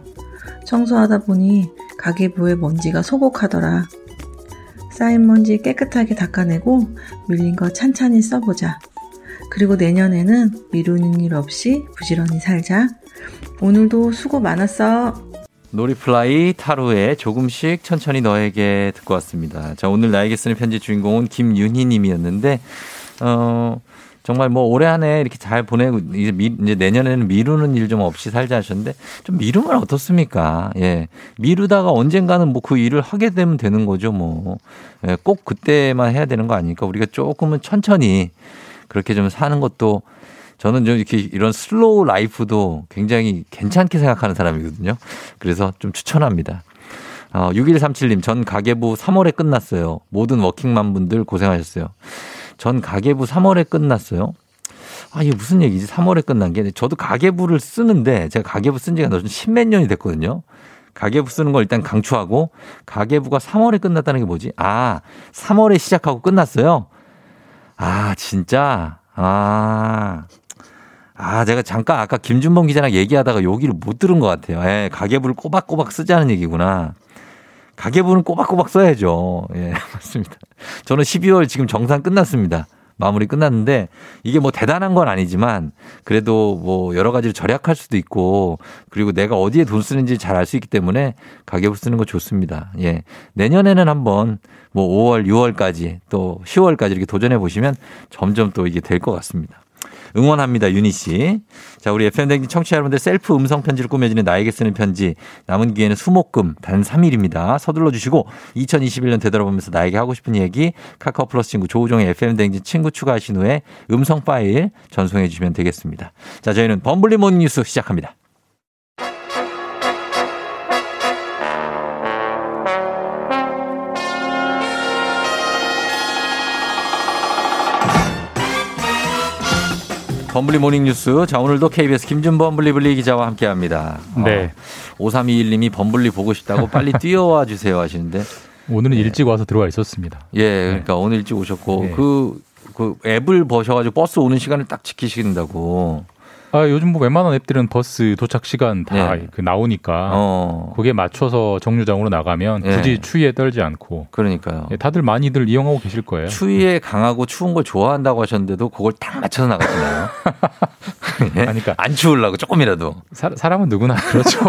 청소하다 보니 가계부에 먼지가 소복하더라. 쌓인 먼지 깨끗하게 닦아내고 밀린 거 찬찬히 써보자. 그리고 내년에는 미루는 일 없이 부지런히 살자. 오늘도 수고 많았어. 놀이플라이 타로의 조금씩 천천히 너에게 듣고 왔습니다. 자, 오늘 나에게 쓰는 편지 주인공은 김윤희 님이었는데, 어, 정말 뭐 올해 한해 이렇게 잘 보내고 이제, 미, 이제 내년에는 미루는 일 좀 없이 살자 하셨는데 좀 미루면 어떻습니까? 예. 미루다가 언젠가는 뭐 그 일을 하게 되면 되는 거죠, 뭐. 예, 꼭 그때만 해야 되는 거 아니니까 우리가 조금은 천천히 그렇게 좀 사는 것도 저는 좀 이렇게 이런 slow life도 굉장히 괜찮게 생각하는 사람이거든요. 그래서 좀 추천합니다. 어, 6137님, 전 가계부 3월에 끝났어요. 모든 워킹맘 분들 고생하셨어요. 전 가계부 3월에 끝났어요. 아, 이게 무슨 얘기지? 3월에 끝난 게. 저도 가계부를 쓰는데, 제가 가계부 쓴 지가 십몇 년이 됐거든요. 가계부 쓰는 걸 일단 강추하고, 가계부가 3월에 끝났다는 게 뭐지? 아, 3월에 시작하고 끝났어요? 아, 진짜? 아. 아, 제가 잠깐 아까 김준범 기자랑 얘기하다가 여기를 못 들은 것 같아요. 예, 가계부를 꼬박꼬박 쓰자는 얘기구나. 가계부는 꼬박꼬박 써야죠. 예, *laughs* 맞습니다. 저는 12월 지금 정산 끝났습니다. 마무리 끝났는데 이게 뭐 대단한 건 아니지만 그래도 뭐 여러 가지로 절약할 수도 있고 그리고 내가 어디에 돈 쓰는지 잘 알 수 있기 때문에 가계부 쓰는 거 좋습니다. 예. 내년에는 한번 뭐 5월, 6월까지 또 10월까지 이렇게 도전해 보시면 점점 또 이게 될 것 같습니다. 응원합니다, 유니 씨. 자, 우리 FM댕진 청취자 여러분들 셀프 음성 편지로 꾸며지는 나에게 쓰는 편지. 남은 기회는 수목금 단 3일입니다. 서둘러 주시고 2021년 되돌아보면서 나에게 하고 싶은 얘기 카카오 플러스 친구 조우종의 FM댕진 친구 추가하신 후에 음성 파일 전송해 주시면 되겠습니다. 자, 저희는 범블리 모닝 뉴스 시작합니다. 범블리 모닝 뉴스. 자, 오늘도 KBS 김준범 블리블리 기자와 함께 합니다. 네. 어, 5321님이 범블리 보고 싶다고 빨리 *laughs* 뛰어와 주세요 하시는데. 오늘은 일찍 와서 들어와 있었습니다. 예, 그러니까 오늘 일찍 오셨고 그, 그 앱을 보셔가지고 버스 오는 시간을 딱 지키신다고. 아, 요즘 뭐 웬만한 앱들은 버스 도착 시간 다 나오니까 어. 거기에 맞춰서 정류장으로 나가면 예. 굳이 추위에 떨지 않고 그러니까요. 예, 다들 많이들 이용하고 계실 거예요. 추위에 강하고 추운 걸 좋아한다고 하셨는데도 그걸 딱 맞춰서 나가시나요? *laughs* 예? 그러니까 안 추우려고 조금이라도. 사, 사람은 누구나 그렇죠.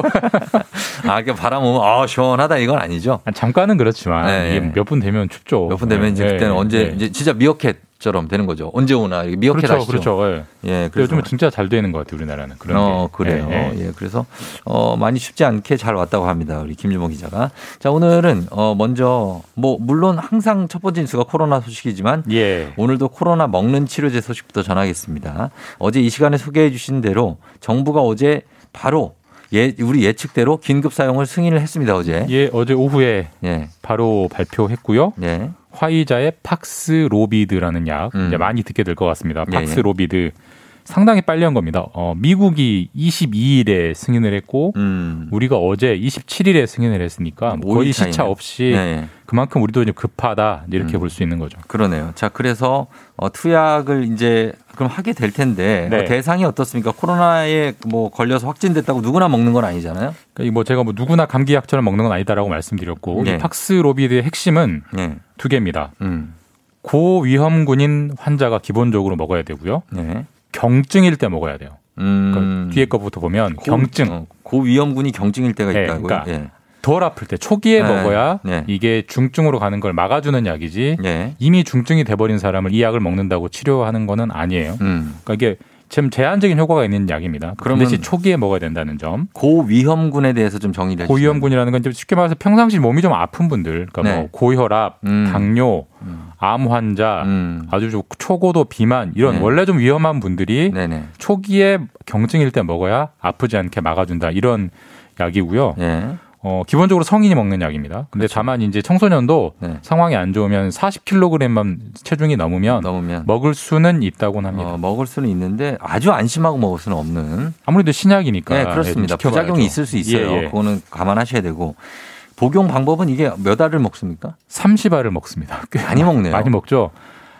*laughs* 아, 그 바람 오면 아 시원하다 이건 아니죠. 잠깐은 그렇지만 네, 이게 네. 몇분 되면 춥죠. 몇 분 되면 이제 예, 그때는 예, 언제 예. 이제 진짜 미어캣 처럼 되는 거죠. 언제 오나 미어캣 그렇죠, 아시죠? 그렇죠. 예. 예, 그래서 요즘은 진짜 잘 되는 것 같아요, 우리나라는. 그런 어, 게. 그래요. 예, 예, 예. 그래서, 어, 많이 쉽지 않게 잘 왔다고 합니다. 우리 김주모 기자가. 자, 오늘은, 어, 먼저, 뭐, 물론 항상 첫 번째 뉴스가 코로나 소식이지만, 예. 오늘도 코로나 먹는 치료제 소식부터 전하겠습니다. 어제 이 시간에 소개해 주신 대로 정부가 어제 바로 예, 우리 예측대로 긴급 사용을 승인을 했습니다, 어제. 예, 어제 오후에 예. 바로 발표했고요. 예. 화이자의 팍스로비드라는 약 음. 이제 많이 듣게 될 것 같습니다. 예, 예. 팍스로비드 상당히 빨리 한 겁니다. 어, 미국이 22일에 승인을 했고 음. 우리가 어제 27일에 승인을 했으니까 뭐 거의 차이네. 시차 없이 네. 그만큼 우리도 이제 급하다 이렇게 음. 볼수 있는 거죠. 그러네요. 자, 그래서 어, 투약을 이제 그럼 하게 될 텐데 네. 어, 대상이 어떻습니까? 코로나에 뭐 걸려서 확진됐다고 누구나 먹는 건 아니잖아요. 그러니까 뭐 제가 뭐 누구나 감기 약처럼 먹는 건 아니다라고 말씀드렸고 네. 이 팍스 로비드의 핵심은 네. 두 개입니다. 음. 고위험군인 환자가 기본적으로 먹어야 되고요. 네. 경증일 때 먹어야 돼요. 음. 그러니까 뒤에 거부터 보면 경증. 어, 고위험군이 경증일 때가 네, 있다고요. 그러니까 예. 덜 아플 때 초기에 네, 먹어야 네. 이게 중증으로 가는 걸 막아주는 약이지 네. 이미 중증이 돼버린 사람을 이 약을 먹는다고 치료하는 거는 아니에요. 음. 그러니까 이게 지금 제한적인 효과가 있는 약입니다. 그런 대신 초기에 먹어야 된다는 점. 고위험군에 대해서 좀 정리를 해주세요. 고위험군이라는 건 쉽게 말해서 평상시 몸이 좀 아픈 분들, 그러니까 네. 뭐 고혈압, 음. 당뇨, 암 환자, 음. 아주 좀 초고도 비만 이런 네. 원래 좀 위험한 분들이 네네. 초기에 경증일 때 먹어야 아프지 않게 막아준다 이런 약이고요. 예. 어, 기본적으로 성인이 먹는 약입니다. 근데 다만 이제 청소년도 그렇죠. 네. 상황이 안 좋으면 40kg만 체중이 넘으면 넘으면 먹을 수는 있다고는 합니다. 어, 먹을 수는 있는데 아주 안심하고 먹을 수는 없는. 아무래도 신약이니까 네, 그렇습니다. 예. 부작용이 있을 수 있어요. 예, 예. 그거는 감안하셔야 되고. 복용 방법은 이게 몇 알을 먹습니까? 30알을 먹습니다. *laughs* 꽤 많이 먹네요. 많이 먹죠.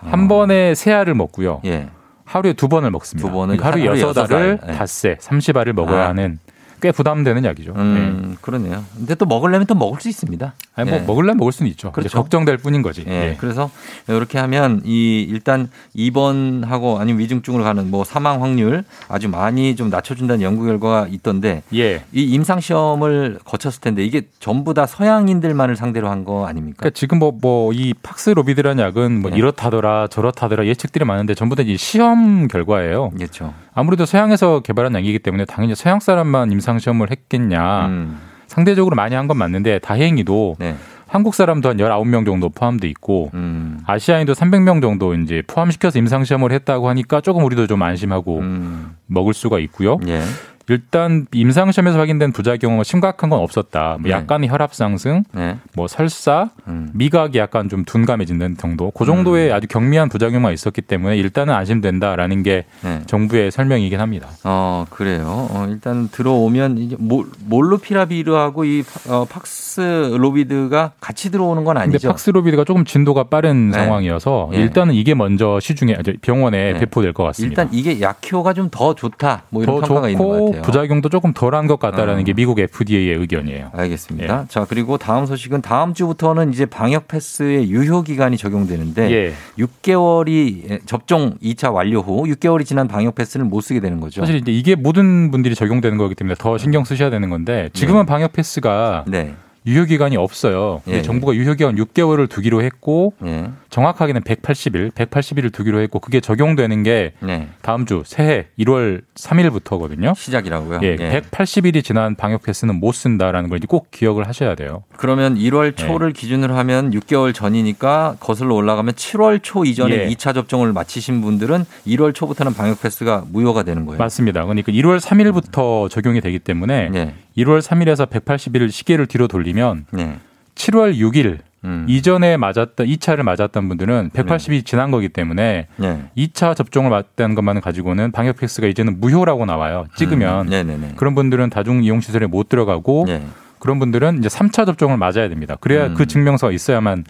한 번에 세 알을 먹고요. 예. 하루에 두 번을 먹습니다. 두 번을 그러니까 하루 여섯 알을 알. 예. 닷새 30알을 먹어야 아. 하는 꽤 부담되는 약이죠. 네. 음, 그러네요. 근데 또 먹으려면 또 먹을 수 있습니다. 아니, 뭐 예. 먹을래 먹을 수는 있죠. 그렇죠. 걱정될 뿐인 거지. 예. 예. 그래서 이렇게 하면 이 일단 입원하고 아니면 위중증으로 가는 뭐 사망 확률 아주 많이 좀 낮춰준다는 연구 결과가 있던데 예. 이 임상 시험을 거쳤을 텐데 이게 전부 다 서양인들만을 상대로 한 거 아닙니까? 그러니까 지금 뭐 뭐 이 팍스로비드라는 약은 뭐 네. 이렇다더라 저렇다더라 예측들이 많은데 전부 다 이 시험 결과예요. 그렇죠. 아무래도 서양에서 개발한 약이기 때문에 당연히 서양 사람만 임상 시험을 했겠냐. 음. 상대적으로 많이 한 건 맞는데 다행히도 네. 한국 사람도 한 19명 정도 포함돼 있고 음. 아시아인도 300명 정도 이제 포함시켜서 임상 시험을 했다고 하니까 조금 우리도 좀 안심하고 음. 먹을 수가 있고요. 예. 일단 임상 시험에서 확인된 부작용은 심각한 건 없었다. 뭐 네. 약간의 혈압 상승, 네. 뭐 설사, 음. 미각이 약간 좀 둔감해진다는 정도. 그 정도의 아주 경미한 부작용만 있었기 때문에 일단은 안심된다라는 게 네. 정부의 설명이긴 합니다. 어, 그래요. 어, 일단 들어오면 이제 몰- 몰루피라비르하고 이 어, 팍스로비드가 같이 들어오는 건 근데 아니죠. 팍스로비드가 조금 진도가 빠른 네. 상황이어서 예. 일단은 이게 먼저 시중에 병원에 네. 배포될 것 같습니다. 일단 이게 약효가 좀 더 좋다. 뭐 이런 더 평가가 있는 것 좋고 같아요. 부작용도 조금 덜한 것 같다라는 어. 게 미국 FDA의 의견이에요. 알겠습니다. 자, 그리고 다음 소식은 다음 주부터는 이제 방역 패스의 유효 기간이 적용되는데 예. 6개월이 접종 2차 완료 후 6개월이 지난 방역 패스를 못 쓰게 되는 거죠. 사실 이제 이게 모든 분들이 적용되는 거기 때문에 더 신경 쓰셔야 되는 건데 지금은 방역 패스가 네. 유효 기간이 없어요. 예. 정부가 유효 기간 6개월을 두기로 했고 예. 정확하게는 180일, 180일을 두기로 했고 그게 적용되는 게 네. 다음 주 새해 1월 3일부터거든요. 시작이라고요. 예, 예. 180일이 지난 방역 패스는 못 쓴다라는 걸 꼭 기억을 하셔야 돼요. 그러면 1월 네. 초를 기준으로 하면 6개월 전이니까 거슬러 올라가면 7월 초 이전에 예. 2차 접종을 마치신 분들은 1월 초부터는 방역 패스가 무효가 되는 거예요. 맞습니다. 그러니까 1월 3일부터 적용이 되기 때문에 네. 1월 3일에서 180일 시계를 뒤로 돌리면 네. 7월 6일 음. 이전에 맞았던 2차를 맞았던 분들은 180일이 지난 거기 때문에 네. 2차 접종을 맞다는 것만 가지고는 방역 패스가 이제는 무효라고 나와요. 찍으면 음. 그런 분들은 다중 이용 시설에 못 들어가고 네. 그런 분들은 이제 3차 접종을 맞아야 됩니다. 그래야 음. 그 증명서가 있어야만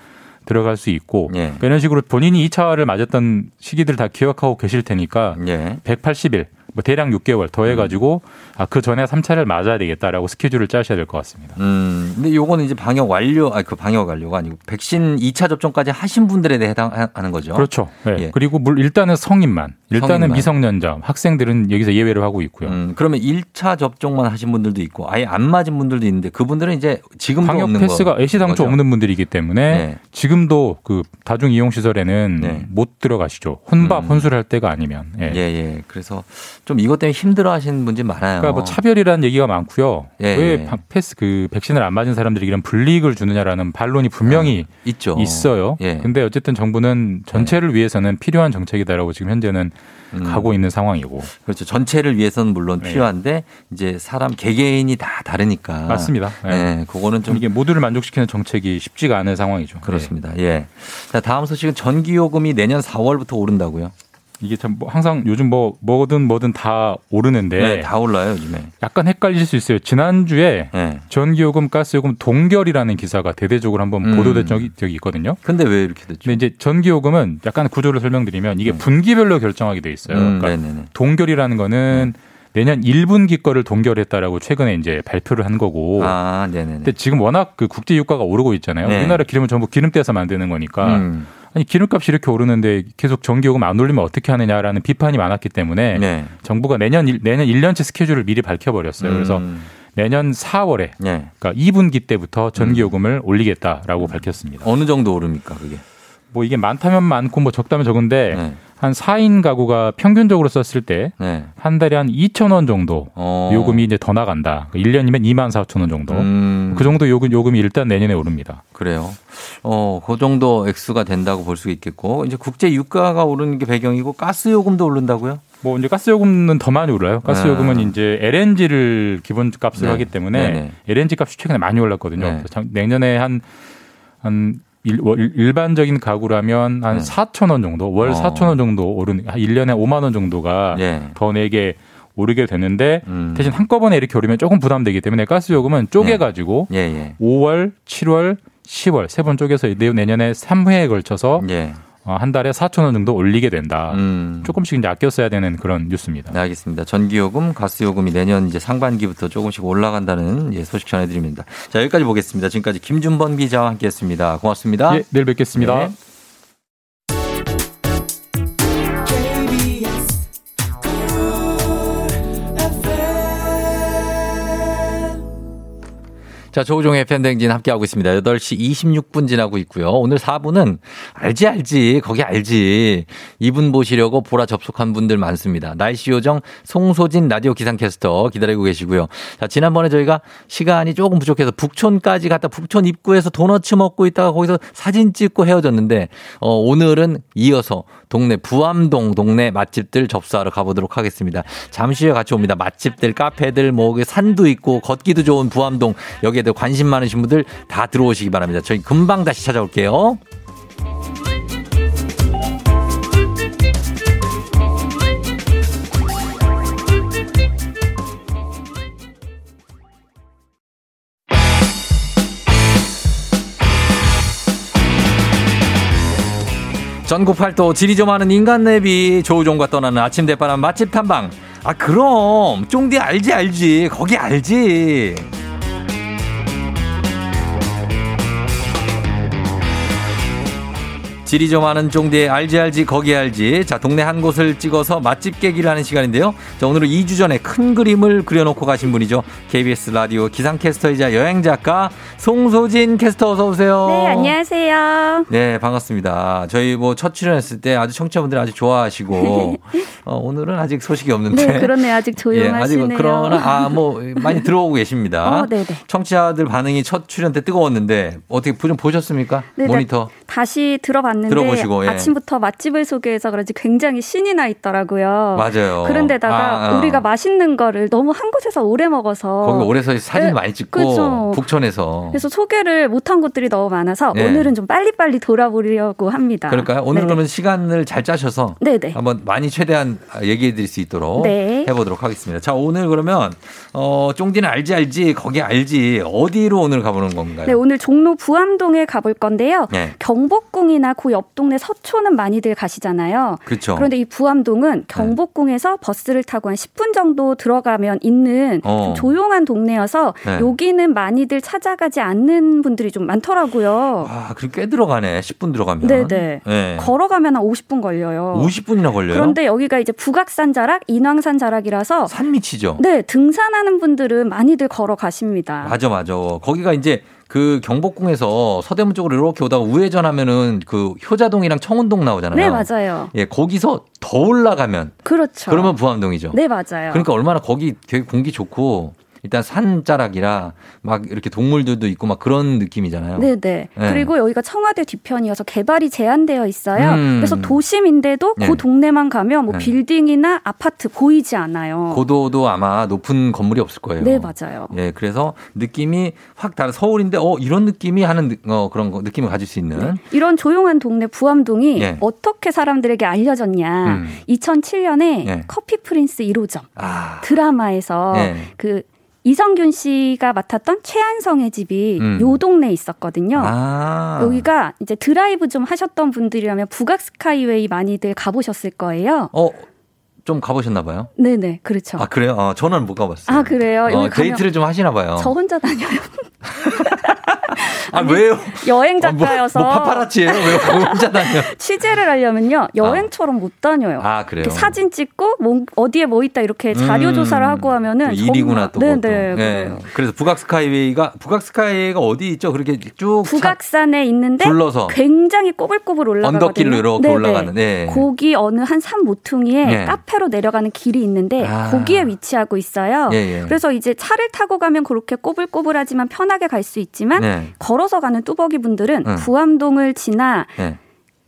들어갈 수 있고 예. 이런 식으로 본인이 2차를 맞았던 시기들 다 기억하고 계실 테니까 예. 180일 뭐 대략 6개월 더해가지고 아, 그 전에 3차를 맞아야 되겠다라고 스케줄을 짜셔야 될 것 같습니다. 음, 근데 요거는 이제 방역 완료, 아니 그 방역 완료가 아니고 백신 2차 접종까지 하신 분들에 대해 해당하는 거죠. 그렇죠. 네. 예. 그리고 물 일단은 성인만, 일단은 성인만. 미성년자, 학생들은 여기서 예외를 하고 있고요. 음, 그러면 1차 접종만 하신 분들도 있고 아예 안 맞은 분들도 있는데 그분들은 이제 지금도 방역 없는 패스가 거, 애시당초 거죠? 없는 분들이기 때문에 네. 지금도 그 다중 이용 시설에는 네. 못 들어가시죠. 혼밥 음. 혼술할 때가 아니면. 예. 예, 예. 그래서 좀 이것 때문에 힘들어 하시는 분들이 많아요. 그러니까 뭐 차별이라는 얘기가 많고요. 예, 왜 예. 방- 패스 그 백신을 안 맞은 사람들이 이런 불이익을 주느냐라는 반론이 분명히 있죠. 있어요. 예. 근데 어쨌든 정부는 전체를 위해서는 필요한 정책이다라고 지금 현재는 음. 가고 있는 상황이고. 그렇죠. 전체를 위해서는 물론 네. 필요한데 이제 사람 개개인이 다 다르니까. 맞습니다. 예. 네, 그거는 좀 이게 모두를 만족시키는 정책이 쉽지가 않은 상황이죠. 그렇습니다. 예. 자, 다음 소식은 전기 요금이 내년 4월부터 오른다고요. 이게 참 뭐 항상 요즘 뭐 뭐든 뭐든 다 오르는데 네, 다 올라요 요즘에. 약간 헷갈릴 수 있어요. 지난 주에 네. 전기요금, 가스요금 동결이라는 기사가 대대적으로 한번 음. 보도된 적이, 적이 있거든요. 근데 왜 이렇게 됐죠? 근데 이제 전기요금은 약간 구조를 설명드리면 이게 분기별로 결정하게 돼 있어요. 음, 그러니까 네네네. 동결이라는 거는 내년 1분기 거를 동결했다라고 최근에 이제 발표를 한 거고. 아, 네네네. 근데 지금 워낙 그 국제 유가가 오르고 있잖아요. 네. 우리나라 기름은 전부 기름 떼서 만드는 거니까. 음. 아니 기름값이 이렇게 오르는데 계속 전기요금 안 올리면 어떻게 하느냐라는 비판이 많았기 때문에 네. 정부가 내년 일- 내년 1년치 스케줄을 미리 밝혀버렸어요. 그래서 음. 내년 4월에 네. 그러니까 2분기 때부터 전기요금을 올리겠다라고 음. 밝혔습니다. 어느 정도 오릅니까 그게? 뭐 이게 많다면 많고 뭐 적다면 적은데 네. 한 4인 가구가 평균적으로 썼을 때한 네. 달에 한 2천 원 정도 어. 요금이 이제 더 나간다. 1년이면 2만 4천 원 정도. 음. 그 정도 요금 요금이 일단 내년에 오릅니다. 그래요. 어, 그 정도 액수가 된다고 볼 수 있겠고 이제 국제 유가가 오르는 게 배경이고 가스 요금도 오른다고요? 뭐 이제 가스 요금은 더 많이 올라요. 가스 아. 요금은 이제 LNG를 기본 값으로 네. 하기 때문에 네네. LNG 값이 최근에 많이 올랐거든요. 네. 내년에 한한 일, 월- 일반적인 가구라면 한 네. 4천 원 정도, 월 어. 4천 원 정도 오르는, 한 1년에 5만 원 정도가 네. 더 내게 오르게 되는데 음. 대신 한꺼번에 이렇게 오르면 조금 부담되기 때문에 가스 요금은 쪼개 가지고 예, 예. 5월, 7월, 10월 세 번 쪼개서 내- 내년에 3회에 걸쳐서 예. 어, 한 달에 4천 원 정도 올리게 된다. 음. 조금씩 이제 아껴 써야 되는 그런 뉴스입니다. 네, 알겠습니다. 전기요금, 가스요금이 내년 이제 상반기부터 조금씩 올라간다는 예, 소식 전해드립니다. 자, 여기까지 보겠습니다. 지금까지 김준범 기자와 함께 했습니다. 고맙습니다. 예, 내일 뵙겠습니다. 네. 자, 조우종의 팬댕진 함께하고 있습니다. 8시 26분 지나고 있고요. 오늘 4부는 알지, 알지. 거기 알지. 이분 보시려고 보라 접속한 분들 많습니다. 날씨 요정 송소진 라디오 기상캐스터 기다리고 계시고요. 자, 지난번에 저희가 시간이 조금 부족해서 북촌까지 갔다 북촌 입구에서 도너츠 먹고 있다가 거기서 사진 찍고 헤어졌는데, 어, 오늘은 이어서 동네 부암동 동네 맛집들 접수하러 가보도록 하겠습니다. 잠시 후에 같이 옵니다. 맛집들, 카페들, 뭐 산도 있고 걷기도 좋은 부암동 여기에 대해 관심 많으신 분들 다 들어오시기 바랍니다. 저희 금방 다시 찾아올게요. 전국 팔도 지리 좀 하는 인간 내비 조우종과 떠나는 아침 대바람 맛집 탐방 아 그럼 쫑디 알지 알지 거기 알지 지리 좀 아는 쫑디의 알지 알지 거기 알지 자 동네 한 곳을 찍어서 맛집 깨기를 하는 시간인데요 자 오늘은 2주 전에 큰 그림을 그려놓고 가신 분이죠 KBS 라디오 기상캐스터이자 여행작가 송소진 캐스터 어서 오세요 네, 안녕하세요. 네, 반갑습니다. 저희 뭐 첫 출연했을 때 아주 청취자분들이 아주 좋아하시고 *laughs* 어, 오늘은 아직 소식이 없는데. 네, 그러네요. 아직 *laughs* 예, 아직 조용하시네요. 그러나 아 뭐 많이 들어오고 계십니다. *laughs* 어, 네네. 청취자들 반응이 첫 출연 때 뜨거웠는데 어떻게 좀 보셨습니까? 네, 모니터. 다시 들어봤는데 들어보시고, 예. 아침부터 맛집을 소개해서 그런지 굉장히 신이 나 있더라고요. 맞아요. 그런데다가 아, 아. 우리가 맛있는 거를 너무 한 곳에서 오래 먹어서 거기 오래서 사진 네, 많이 찍고 그죠. 북촌에서. 그래서 소개를 못한 곳들이 너무 많아서 네. 오늘은 좀 빨리빨리 돌아보려고 합니다. 그럴까요? 오늘 네네. 그러면 시간을 잘 짜셔서 네네. 한번 많이 최대한 얘기해 드릴 수 있도록 네. 해보도록 하겠습니다. 자, 오늘 그러면 어, 쫑디는 알지 알지 거기 알지 어디로 오늘 가보는 건가요? 네, 오늘 종로 부암동에 가볼 건데요. 네. 경복궁이나 그 옆 동네 서초는 많이들 가시잖아요. 그렇죠. 그런데 이 부암동은 경복궁에서 버스를 타고 한 10분 정도 들어가면 있는 어. 좀 조용한 동네여서 네. 여기는 많이들 찾아가지 않는 분들이 좀 많더라고요. 아, 그럼 꽤 들어가네. 10분 들어가면. 네네. 네. 걸어가면 한 50분 걸려요. 50분이나 걸려요? 그런데 여기가 이제 북악산 자락, 인왕산 자락이라서 산 밑이죠. 네, 등산하는 분들은 많이들 걸어 가십니다. 맞아, 맞아. 거기가 이제 그 경복궁에서 서대문 쪽으로 이렇게 오다가 우회전하면은 그 효자동이랑 청운동 나오잖아요. 네, 맞아요. 예, 거기서 더 올라가면 그렇죠. 그러면 부암동이죠. 네, 맞아요. 그러니까 얼마나 거기 되게 공기 좋고 일단 산자락이라 막 이렇게 동물들도 있고 막 그런 느낌이잖아요. 네네. 네. 그리고 여기가 청와대 뒤편이어서 개발이 제한되어 있어요. 음. 그래서 도심인데도 네. 그 동네만 가면 뭐 네. 빌딩이나 아파트 보이지 않아요. 고도도 아마 높은 건물이 없을 거예요. 네, 맞아요. 예, 그래서 느낌이 확 다른 서울인데 어 이런 느낌이 하는 느- 어 그런 거, 느낌을 가질 수 있는 이런 조용한 동네 부암동이 예. 어떻게 사람들에게 알려졌냐. 음. 2007년에 예. 커피 프린스 1호점 아. 드라마에서 예. 그 이성균 씨가 맡았던 최한성의 집이 음. 요 동네에 있었거든요. 아. 여기가 이제 드라이브 좀 하셨던 분들이라면 북악 스카이웨이 많이들 가보셨을 거예요. 어, 좀 가보셨나 봐요. 네네, 그렇죠. 아 그래요? 어, 저는 못 가봤어요. 아, 그래요? 어, 데이트를 좀 하시나 봐요. 저 혼자 다녀요. *laughs* 아 왜요? 여행 아, 뭐- 작가여서 뭐, 파파라치예요? 왜 혼자 다녀? *laughs* 취재를 하려면요 여행처럼 못 다녀요. 아 그래요? 사진 찍고 뭐, 어디에 뭐 있다 이렇게 자료 음. 조사를 하고 하면은 또 일이구나 또. 네네. 예. 그래요. 그래서 북악 스카이웨이가 북악 스카이웨이가 어디 있죠? 그렇게 쭉 북악산에 있는데 둘러서. 굉장히 꼬불꼬불 올라가거든요. 언덕길로 이렇게 네네. 올라가는. 네. 거기 어느 한 산 모퉁이에 네. 카페 로 내려가는 길이 있는데 아. 거기에 위치하고 있어요. 예, 예. 그래서 이제 차를 타고 가면 그렇게 꼬불꼬불하지만 편하게 갈 수 있지만 네. 걸어서 가는 뚜벅이 분들은 응. 부암동을 지나 네.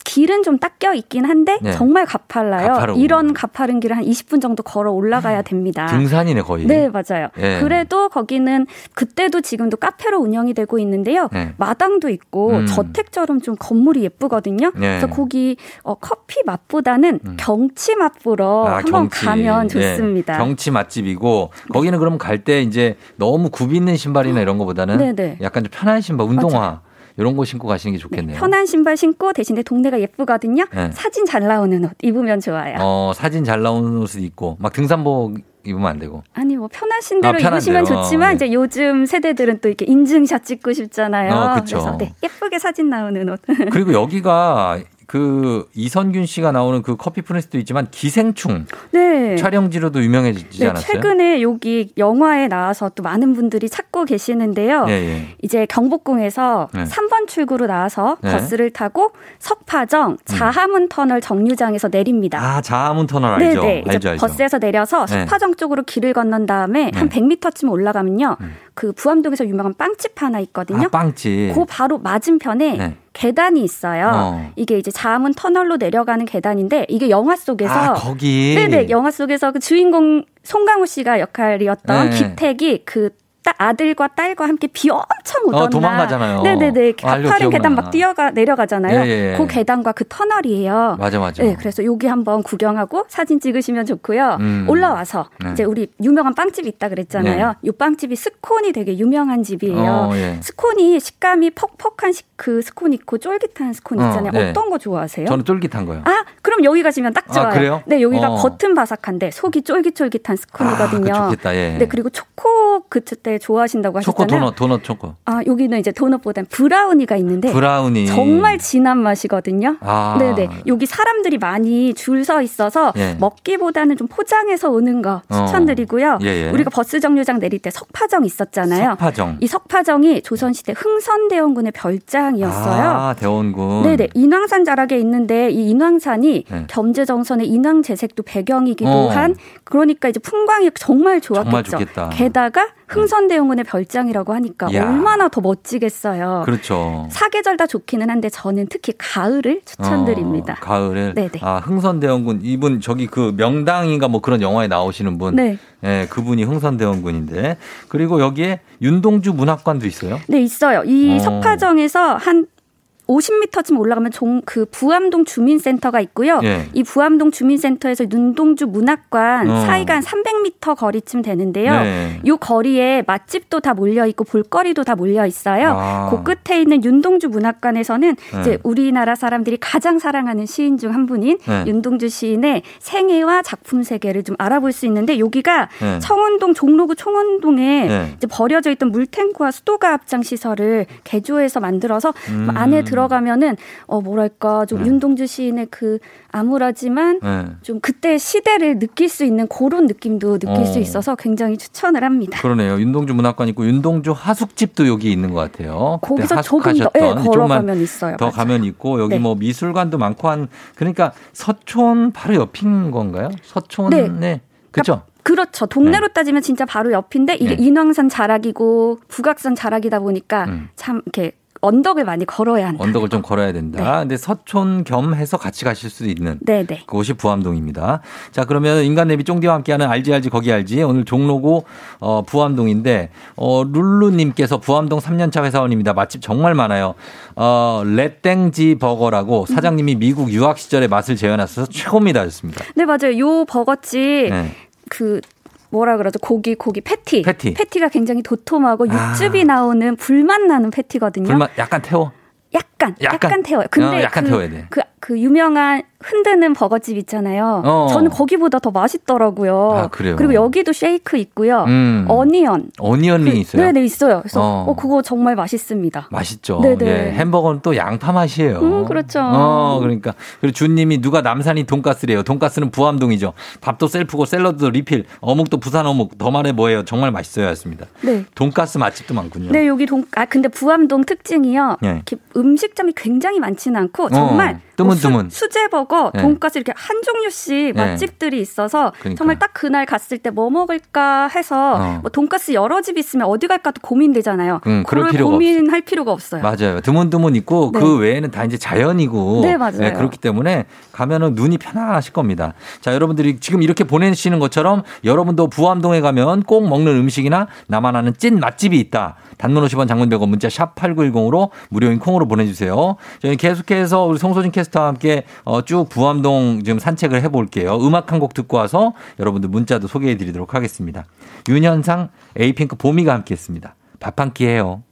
길은 좀 닦여 있긴 한데 네. 정말 가팔라요. 가파르고. 이런 가파른 길을 한 20분 정도 걸어 올라가야 됩니다. 등산이네 거의. 네, 맞아요. 예. 그래도 거기는 그때도 지금도 카페로 운영이 되고 있는데요. 네. 마당도 있고 음. 저택처럼 좀 건물이 예쁘거든요. 네. 그래서 거기 어, 커피 맛보다는 경치 맛보러 아, 한번 경치. 가면 예. 좋습니다. 경치 맛집이고 거기는 그럼 갈 때 이제 너무 굽 있는 신발이나 이런 거보다는 네네. 약간 좀 편한 신발, 운동화 이런 거 신고 가시는 게 좋겠네요. 편한 신발 신고 대신에 동네가 예쁘거든요. 네. 사진 잘 나오는 옷 입으면 좋아요. 어, 사진 잘 나오는 옷을 입고 막 등산복 입으면 안 되고. 아니 뭐 편하신 대로 아, 입으시면 대로. 좋지만 네. 이제 요즘 세대들은 또 이렇게 인증샷 찍고 싶잖아요. 어. 그래서 네, 예쁘게 사진 나오는 옷. *laughs* 그리고 여기가 그 이선균 씨가 나오는 그 커피 프린스도 있지만 기생충 네. 촬영지로도 유명해지지 네, 않았어요? 최근에 여기 영화에 나와서 또 많은 분들이 찾고 계시는데요. 예, 예. 이제 경복궁에서 네. 3번 출구로 나와서 네. 음. 버스를 타고 석파정 자하문 터널 정류장에서 내립니다. 아, 자하문 터널 알죠? 네네. 알죠, 알죠. 버스에서 내려서 네. 석파정 쪽으로 길을 건넌 다음에 한 네. 100m쯤 올라가면요. 그 부암동에서 유명한 빵집 하나 있거든요. 아, 빵집. 그 바로 맞은편에 네. 계단이 있어요. 어. 이게 이제 자하문 터널로 내려가는 계단인데 이게 영화 속에서 아, 거기. 네네 영화 속에서 그 주인공 송강호 씨가 역할이었던 네. 기택이 그 따- 아들과 딸과 함께 비 엄청 오던 어, 도망가잖아요. 날. 네네네. 어, 알죠, 가파른 계단. 막 뛰어가 내려가잖아요. 예, 예, 예. 그 계단과 그 터널이에요. 맞아, 맞아. 네, 그래서 여기 한번 구경하고 사진 찍으시면 좋고요. 음. 올라와서 네. 이제 우리 유명한 빵집 있다 그랬잖아요. 이 빵집이 스콘이 되게 유명한 집이에요. 어, 예. 스콘이 식감이 퍽퍽한 식, 그 스콘 있고 쫄깃한 스콘 어, 있잖아요. 네. 어, 어떤 거 좋아하세요? 저는 쫄깃한 거요. 아, 그럼 여기 가시면 딱 아, 좋아요. 그래요? 네, 여기가 어. 겉은 바삭한데 속이 쫄깃쫄깃한 스콘이거든요. 아, 그 좋겠다, 예. 네, 그리고 초코 그때 좋아하신다고 초코 하셨잖아요. 도넛, 도넛 초코. 아, 여기는 이제 도넛보단 브라우니가 있는데 브라우니. 정말 진한 맛이거든요. 아. 네네. 여기 사람들이 많이 줄 서 있어서 예. 먹기보다는 좀 포장해서 오는 거 추천드리고요. 예, 예. 우리가 버스 정류장 내릴 때 석파정 있었잖아요. 석파정. 이 석파정이 조선시대 흥선대원군의 별장이었어요. 아, 대원군. 네네. 인왕산 자락에 있는데 이 인왕산이 네. 겸재정선의 인왕 재색도 배경이기도 어. 한 그러니까 이제 풍광이 정말 좋았겠죠. 정말 좋겠다. 게다가 흥선대원군의 별장이라고 하니까 이야. 얼마나 더 멋지겠어요. 그렇죠. 사계절 다 좋기는 한데 저는 특히 가을을 추천드립니다. 어, 가을에. 네네. 아, 흥선대원군. 이분 저기 그 명당인가 뭐 그런 영화에 나오시는 분. 네. 예, 그분이 흥선대원군인데. 그리고 여기에 윤동주 문학관도 있어요. 네, 있어요. 이 어. 석파정에서 한 50m쯤 올라가면 종, 그 부암동 주민센터가 있고요. 예. 이 부암동 주민센터에서 눈동주 문학관 어. 사이가 한 300m 거리쯤 되는데요. 네. 이 거리에 맛집도 다 몰려 있고 볼거리도 다 몰려 있어요. 아. 그 끝에 있는 윤동주 문학관에서는 네. 이제 우리나라 사람들이 가장 사랑하는 시인 중 한 분인 네. 윤동주 시인의 생애와 작품 세계를 좀 알아볼 수 있는데 여기가 네. 청운동 종로구 청운동에 네. 이제 버려져 있던 물탱크와 수도가 합장 시설을 개조해서 만들어서 음. 안에 들어 가면은 어 뭐랄까 좀 윤동주 시인의 그 암울하지만 네. 좀 그때 시대를 느낄 수 있는 그런 느낌도 느낄 어. 수 있어서 굉장히 추천을 합니다. 그러네요. 윤동주 문학관 있고 윤동주 하숙집도 여기 있는 것 같아요. 거기서 조금 더 조금만 걸어가면 있어요. 더 맞아요. 가면 있고 여기 네. 뭐 미술관도 많고 한 그러니까 서촌 바로 옆인 건가요? 서촌 네. 네. 그죠? 그렇죠. 동네로 따지면 진짜 바로 옆인데 이게 네. 인왕산 자락이고 북악산 자락이다 보니까 음. 참 이렇게 언덕을 많이 걸어야 한다. 언덕을 좀 걸어야 된다. 근데 서촌 겸 해서 같이 가실 수도 있는 네네. 그곳이 부암동입니다. 자, 그러면 인간 내비 쫑디와 함께하는 알지 알지 거기 알지 오늘 종로구 어, 부암동인데 어, 룰루님께서 부암동 3년차 회사원입니다. 맛집 정말 많아요. 어, 레땡지 버거라고 사장님이 미국 유학 시절의 맛을 재현하셔서 최고입니다. 하셨습니다. 네 맞아요. 요 버거집 네. 그 뭐라 그러죠? 고기 고기 패티. 패티. 가 굉장히 도톰하고 아. 육즙이 나오는 불맛 나는 패티거든요. 불맛 약간 태워. 약간, 약간. 약간, 태워요. 근데 어, 약간 그, 태워야 돼. 그, 그 유명한 흔드는 버거집 있잖아요. 어. 저는 거기보다 더 맛있더라고요. 아, 그래요? 그리고 여기도 쉐이크 있고요. 음. 어니언. 어니언링이 있어요. 네네 있어요. 그래서 어. 어. 그거 정말 맛있습니다. 맛있죠. 네네. 예, 햄버거는 또 양파 맛이에요. 음, 그렇죠. 어, 그러니까. 그리고 준님이 누가 남산이 돈가스래요. 돈가스는 부암동이죠. 밥도 셀프고 샐러드도 리필. 어묵도 부산 어묵. 더 말해 뭐예요. 정말 맛있어요. 였습니다. 네. 돈가스 맛집도 많군요. 네, 여기 동, 아, 근데 부암동 특징이요. 예. 음식점이 굉장히 많지는 않고, 정말. 어, 뜨문뜨문. 뭐 수, 수제버거, 예. 돈가스 이렇게 한 종류씩 예. 맛집들이 있어서, 그러니까. 정말 딱 그날 갔을 때 뭐 먹을까 해서, 어. 뭐 돈가스 여러 집 있으면 어디 갈까도 고민되잖아요. 음, 그럴 필요가 고민할 필요가 없어요. 맞아요. 드문드문 있고 네. 그 외에는 다 이제 자연이고 네, 맞아요. 그렇기 때문에 가면은 눈이 편안하실 겁니다. 자, 여러분들이 지금 이렇게 보내시는 것처럼 여러분도 부암동에 가면 꼭 먹는 음식이나 나만 아는 찐 맛집이 있다. 단문 50원 장문 100원 문자 샵 8910으로 무료인 콩으로 보내주세요. 저희 계속해서 우리 송소진 캐스터와 함께 어, 쭉 부암동 지금 산책을 해볼게요. 음악 한 곡 듣고 와서 여러분들 문자도 소개해 드리도록 하겠습니다. 윤현상 에이핑크 보미가 함께 했습니다. 밥 한 끼 해요.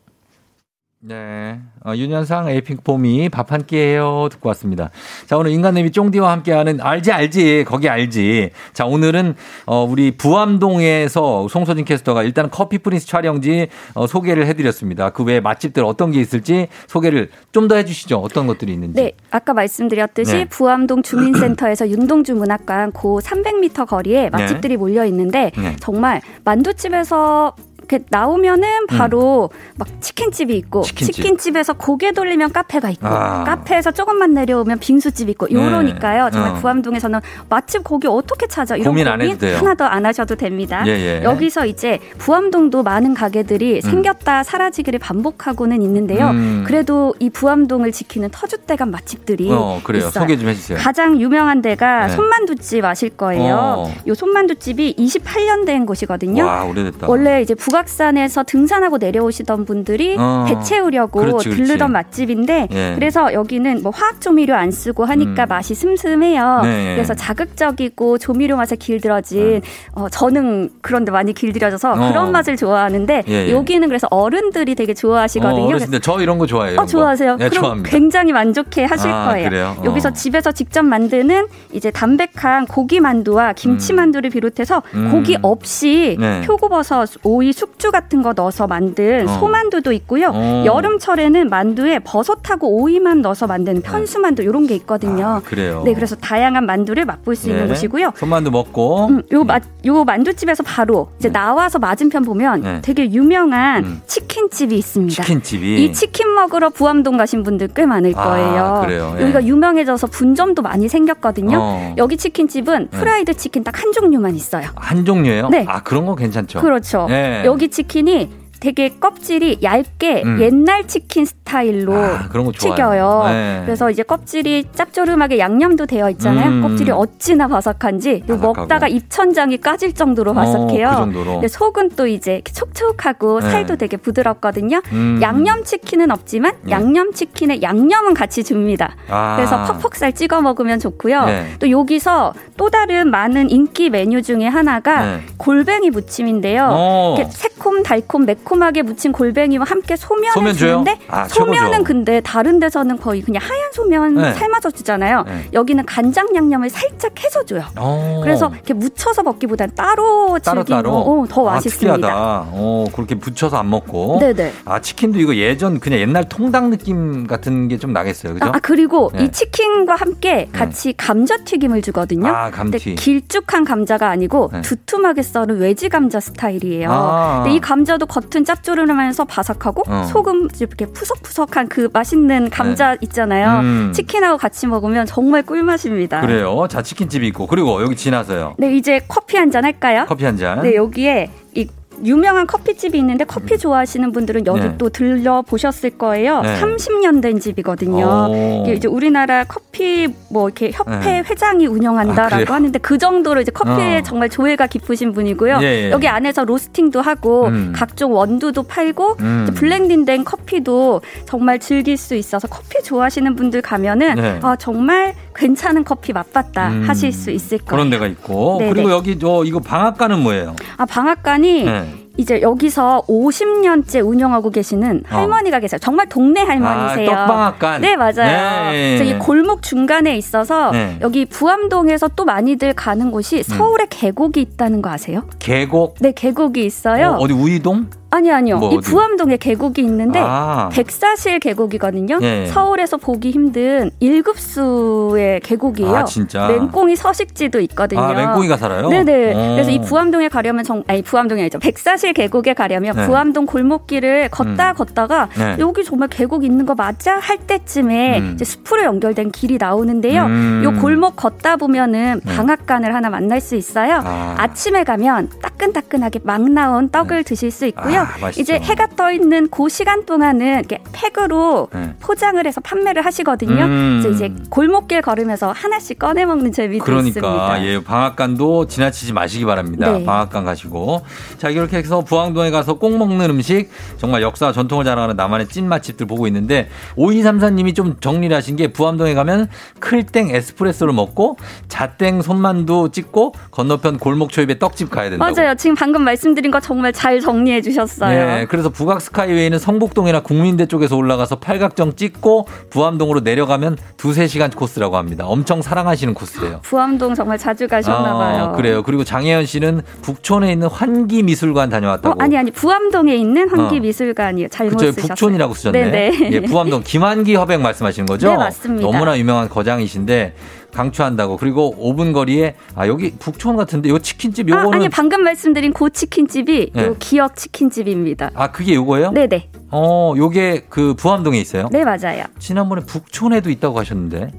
네. 어, 윤현상 에이핑크 보미 밥 한끼 해요. 듣고 왔습니다. 자, 오늘 인간내비 쫑디와 함께하는 알지, 알지. 거기 알지. 자, 오늘은, 어, 우리 부암동에서 송소진 캐스터가 일단 커피 프린스 촬영지 어, 소개를 해드렸습니다. 그 외에 맛집들 어떤 게 있을지 소개를 좀 더 해주시죠. 어떤 것들이 있는지. 네, 아까 말씀드렸듯이 네. 부암동 주민센터에서 *clears throat* 윤동주 문학관 고 300m 거리에 맛집들이 몰려 있는데 네. 정말 만두집에서 이렇게 나오면은 바로 막 치킨집이 있고 음. 치킨집. 에서 고개 돌리면 카페가 있고 아. 카페에서 조금만 내려오면 빙수집 있고 요러니까요. 정말 어. 부암동에서는 맛집 거기 어떻게 찾아 이런 고민 안 해도 돼요. 하나도 안 하셔도 됩니다. 예, 예. 여기서 이제 부암동도 많은 가게들이 생겼다 사라지기를 반복하고는 있는데요. 음. 그래도 이 부암동을 지키는 터줏대감 맛집들이 어, 그래요. 있어요. 소개 좀 해주세요. 가장 유명한 데가 네. 손만두집 아실 거예요. 어. 요 손만두집이 28년 된 곳이거든요. 와, 오래됐다. 원래 이제 북악산에서 등산하고 내려오시던 분들이 어. 배 채우려고 그렇지, 그렇지. 들르던 맛집인데 예. 그래서 여기는 뭐 화학 조미료 안 쓰고 하니까 음. 맛이 슴슴해요. 네. 그래서 자극적이고 조미료 맛에 길들여진 어, 저는 그런데 많이 길들여져서 어. 그런 맛을 좋아하는데 예, 예. 여기는 그래서 어른들이 되게 좋아하시거든요. 어, 저 이런 거 좋아해요. 어, 좋아하세요? 거. 네, 그럼 좋아합니다. 굉장히 만족해 하실 아, 거예요. 어. 여기서 집에서 직접 만드는 이제 담백한 고기 만두와 김치 만두를 비롯해서 음. 고기 없이 네. 표고버섯, 오이, 숙주 같은 거 넣어서 만든 어. 소만두도 있고요. 어. 여름철에는 만두에 버섯하고 오이만 넣어서 만든 편수만두 이런 게 있거든요. 아, 그래요. 네, 그래서 다양한 만두를 맛볼 수 있는 네. 곳이고요. 손만두 먹고 음, 요, 마, 요 만두집에서 바로 이제 나와서 맞은편 보면 네. 되게 유명한 음. 치킨집이 있습니다. 치킨집이 이 치킨 먹으러 부암동 가신 분들 꽤 많을 아, 거예요. 그래요? 예. 여기가 유명해져서 분점도 많이 생겼거든요. 어. 여기 치킨집은 네. 프라이드 치킨 딱 한 종류만 있어요. 한 종류예요? 네. 아 그런 거 괜찮죠. 그렇죠. 예. 여기 치킨이 되게 껍질이 얇게 음. 옛날 치킨 스타일로 아. 튀겨요. 네. 그래서 이제 껍질이 짭조름하게 양념도 되어 있잖아요. 음. 껍질이 어찌나 바삭한지. 먹다가 입천장이 까질 정도로 바삭해요. 어, 그 정도로. 속은 또 이제 촉촉하고 네. 살도 되게 부드럽거든요. 음. 양념 치킨은 없지만 예. 양념 치킨에 양념은 같이 줍니다. 아. 그래서 퍽퍽살 찍어 먹으면 좋고요. 네. 또 여기서 또 다른 많은 인기 메뉴 중에 하나가 네. 골뱅이 무침인데요. 어. 이렇게 새콤 달콤 매콤 하게 무친 골뱅이와 함께 소면을 소면? 주는데 아, 소면은 최고죠. 근데 다른 데서는 거의 그냥 하얀 소면 네. 삶아서 주잖아요. 네. 여기는 간장 양념을 살짝 해서 줘요. 어. 그래서 이렇게 묻혀서 먹기보단 따로 따로 즐기면 따로 어, 더 아, 맛있습니다. 특이하다. 어 그렇게 붙여서 안 먹고. 네네. 아 치킨도 이거 예전 그냥 옛날 통닭 느낌 같은 게 좀 나겠어요, 그죠? 아, 그리고 네. 이 치킨과 함께 같이 감자 튀김을 주거든요. 아, 감튀. 길쭉한 감자가 아니고 네. 두툼하게 썰은 외지 감자 스타일이에요. 아. 근데 이 감자도 겉은 겉은 짭조름하면서 바삭하고 어. 속은 이렇게 푸석푸석한 그 맛있는 감자 있잖아요. 음. 치킨하고 같이 먹으면 정말 꿀맛입니다. 그래요. 자, 치킨집이 있고. 그리고 여기 지나서요. 네, 이제 커피 한 잔 할까요? 커피 한 잔. 네, 여기에 이 유명한 커피집이 있는데 커피 좋아하시는 분들은 여기 네. 또 들려 보셨을 거예요. 네. 30년 된 집이거든요. 오. 이게 이제 우리나라 커피 뭐 이렇게 협회 네. 회장이 아, 운영한다라고 그래요? 하는데 그 정도로 이제 커피에 어. 정말 조예가 깊으신 분이고요. 예, 예. 여기 안에서 로스팅도 하고 음. 각종 원두도 팔고 음. 블렌딩된 커피도 정말 즐길 수 있어서 커피 좋아하시는 분들 가면은 네. 아 정말 괜찮은 커피 맛봤다 음. 하실 수 있을 거예요. 그런 데가 있고. 네네. 그리고 여기 저 이거 방앗간은 뭐예요? 아 방앗간이 네. 이제 여기서 50년째 운영하고 계시는 어. 할머니가 계세요. 정말 동네 할머니세요. 아, 떡방앗간. 네, 맞아요. 네. 이 골목 중간에 있어서 네. 여기 부암동에서 또 많이들 가는 곳이 서울에 계곡이 있다는 거 아세요? 계곡. 네, 계곡이 있어요. 어, 디 우이동? 아니 아니요. 뭐 이? 부암동에 계곡이 있는데 아. 백사실 계곡이거든요. 예. 서울에서 보기 힘든 1급수의 계곡이에요. 아, 진짜? 맹꽁이 서식지도 있거든요. 아, 맹꽁이가 살아요? 네네. 어. 그래서 이 부암동에 가려면 정 아니 부암동이 아니죠. 백사실 계곡에 가려면 네. 부암동 골목길을 걷다 음. 걷다가 네. 여기 정말 계곡 있는 거 맞아 할 때쯤에 음. 이제 숲으로 연결된 길이 나오는데요. 음. 요 골목 걷다 보면은 네. 방앗간을 하나 만날 수 있어요. 아. 아침에 가면 따끈따끈하게 막 나온 떡을 드실 수 있고요. 네. 아. 이제 해가 떠 있는 그 시간 동안은 이렇게 팩으로 네. 포장을 해서 판매를 하시거든요. 음. 그래서 이제 골목길 걸으면서 하나씩 꺼내 먹는 재미도 그러니까 있습니다. 예 방앗간도 지나치지 마시기 바랍니다. 네. 방앗간 가시고 자 이렇게 해서 부항동에 가서 꼭 먹는 음식 정말 역사와 전통을 자랑하는 나만의 찐 맛집들 보고 있는데 5234님이 좀 정리를 하신 게 부암동에 가면 클땡 에스프레소를 먹고 자땡 손만두 찍고 건너편 골목 초입에 떡집 가야 된다고. 맞아요. 지금 방금 말씀드린 거 정말 잘 정리해 주 셨어요. 네, 그래서 북악 스카이웨이는 성북동이나 국민대 쪽에서 올라가서 팔각정 찍고 부암동으로 내려가면 두세 시간 코스라고 합니다. 엄청 사랑하시는 코스예요. 부암동 정말 자주 가셨나 봐요. 아, 그래요. 그리고 장혜연 씨는 북촌에 있는 환기미술관 어, 다녀왔다고. 아니 아니 부암동에 있는 어. 환기미술관이요. 잘못 그쵸, 쓰셨어요. 북촌이라고 쓰셨네. 네네. 예, 부암동 *laughs* 김한기 화백 말씀하시는 거죠? 네, 맞습니다. 너무나 유명한 거장이신데 강추한다고. 그리고 5분 거리에 아 여기 북촌 같은데 요 치킨집 아, 요거는 아니 방금 말씀드린 고 치킨집이 네. 요 기억 치킨집입니다. 아 그게 요거예요? 네네. 어, 요게 그 부암동에 있어요? 네 맞아요. 지난번에 북촌에도 있다고 하셨는데.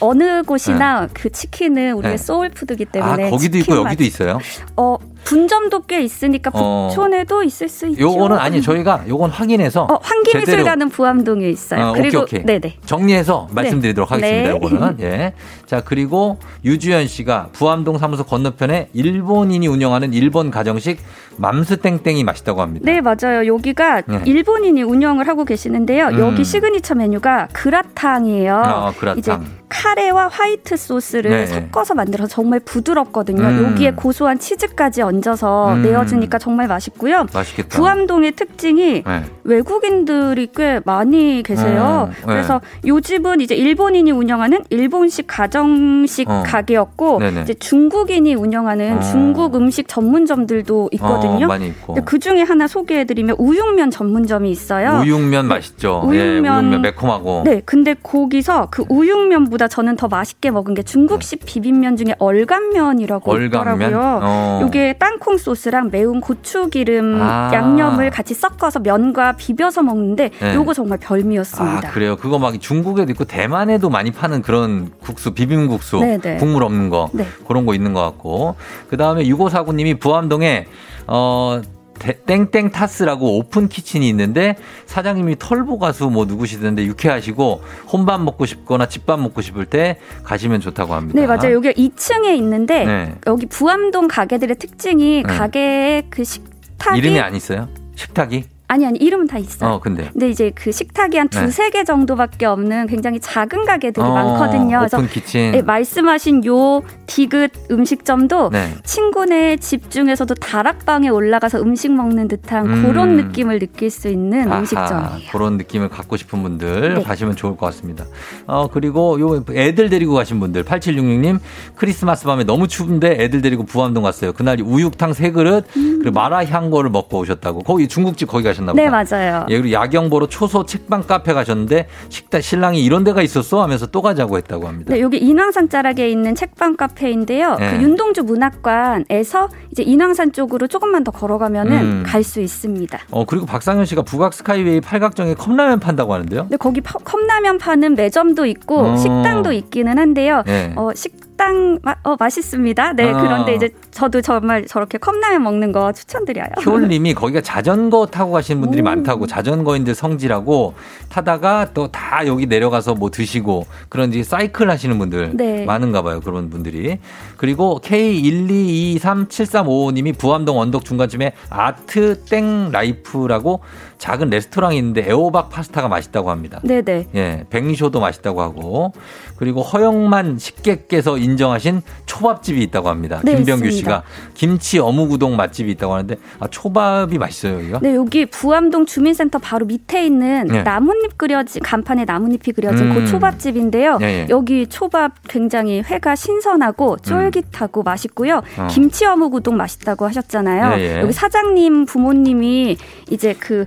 어느 곳이나 그 치킨은 우리의 네. 소울푸드기 아, 때문에 거기도 있고 여기도 맛- 있어요? 어 분점도 꽤 있으니까 어. 북촌에도 있을 수 있죠. 요거는 아니 저희가 요건 확인해서 어, 환기미술관은 제대로 부암동에 있어요. 아, 그리고 오케이, 오케이. 네네. 정리해서 말씀드리도록 네. 하겠습니다. 네. 요거는. *laughs* 예. 자, 그리고 유주연 씨가 부암동 사무소 건너편에 일본인이 운영하는 일본 가정식 맘스땡땡이 맛있다고 합니다. 네, 맞아요. 여기가 네. 일본인이 운영을 하고 계시는데요. 음. 여기 시그니처 메뉴가 그라탕이에요. 아, 그라탕. 이제 카 레와 화이트 소스를 네. 섞어서 만들어서 정말 부드럽거든요. 음. 여기에 고소한 치즈까지 얹어서 음. 내어주니까 정말 맛있고요. 맛있겠다. 부암동의 특징이 네. 외국인들이 꽤 많이 계세요. 음, 네. 그래서 요 집은 이제 일본인이 운영하는 일본식 가정식 어. 가게였고 네네. 이제 중국인이 운영하는 어. 중국 음식 전문점들도 있거든요. 어, 많이 있고. 그 중에 하나 소개해드리면 우육면 전문점이 있어요. 우육면 맛있죠. 우육면- 예, 우육면 매콤하고. 네, 근데 거기서 그 우육면보다 저는 더 맛있게 먹은 게 중국식 비빔면 중에 얼간면이라고 네. 얼간면? 있더라고요. 어. 이게 땅콩 소스랑 매운 고추 기름 아. 양념을 같이 섞어서 면과 비벼서 먹는데 네. 요거 정말 별미였습니다. 아, 그래요. 그거 막 중국에도 있고 대만에도 많이 파는 그런 국수, 비빔국수. 네네. 국물 없는 거. 네. 그런 거 있는 것 같고. 그 다음에 6549님이 부암동에, 어, 대- 땡땡 타스라고 open kitchen이 있는데 사장님이 털보 가수 뭐 누구시던데 유쾌하시고 혼밥 먹고 싶거나 집밥 먹고 싶을 때 가시면 좋다고 합니다. 네, 맞아요. 여기가 2층에 있는데 네. 여기 부암동 가게들의 특징이 네. 가게의 그 식탁이 이름이 안 있어요? 식탁이? 아니 아니 이름은 다 있어요. 어, 근데. 근데 이제 그 식탁이 한 네. 두세 개 정도밖에 없는 굉장히 작은 가게들이 어, 많거든요. 그래서 open kitchen. 네, 말씀하신 요 디귿 음식점도 네. 친구네 집 중에서도 다락방에 올라가서 음식 먹는 듯한 음. 그런 느낌을 느낄 수 있는 아하, 음식점이에요. 그런 느낌을 갖고 싶은 분들 네. 가시면 좋을 것 같습니다. 어, 그리고 요 애들 데리고 가신 분들 8766님 크리스마스 밤에 너무 추운데 애들 데리고 부암동 갔어요. 그날 우육탕 세 그릇 음. 그리고 마라샹궈를 먹고 오셨다고. 거기 중국집 거기 가셨나요? 가셨나 보다. 네, 맞아요. 예, 그리고 야경 보러 초소 책방 카페 가셨는데 식당 신랑이 이런 데가 있었어 하면서 또 가자고 했다고 합니다. 네, 여기 인왕산 자락에 있는 책방 카페인데요. 네. 그 윤동주 문학관에서 이제 인왕산 쪽으로 조금만 더 걸어가면은 음. 갈수 있습니다. 어, 그리고 박상현 씨가 북악 스카이웨이 팔각정에 컵라면 판다고 하는데요. 근데 거기 파- 컵라면 파는 매점도 있고 어. 식당도 있기는 한데요. 네. 어, 식 당 마, 어, 맛있습니다. 네, 아. 그런데 이제 저도 정말 저렇게 컵라면 먹는 거 추천드려요. 효울님이 거기가 자전거 타고 가시는 분들이 많다고 자전거인들 성지라고 타다가 또 다 여기 내려가서 뭐 드시고 그런 이제 사이클 하시는 분들 네. 많은가 봐요 그런 분들이 그리고 K122237355님이 부암동 언덕 중간쯤에 아트 땡 라이프라고 작은 레스토랑이 있는데 애호박 파스타가 맛있다고 합니다. 네네. 예, 뱅쇼도 맛있다고 하고 그리고 허영만 식객께서 인정하신 초밥집이 있다고 합니다. 네, 김병규 있습니다. 씨가 김치 어묵 우동 맛집이 있다고 하는데 아, 초밥이 맛있어요 여기가. 네, 여기 부암동 주민센터 바로 밑에 있는 네. 나뭇잎 그려진 간판에 나뭇잎이 그려진 음. 그 초밥집인데요. 예, 예. 여기 초밥 굉장히 회가 신선하고 쫄깃하고 맛있고요. 어. 김치 어묵 우동 맛있다고 하셨잖아요. 예, 예. 여기 사장님 부모님이 이제 그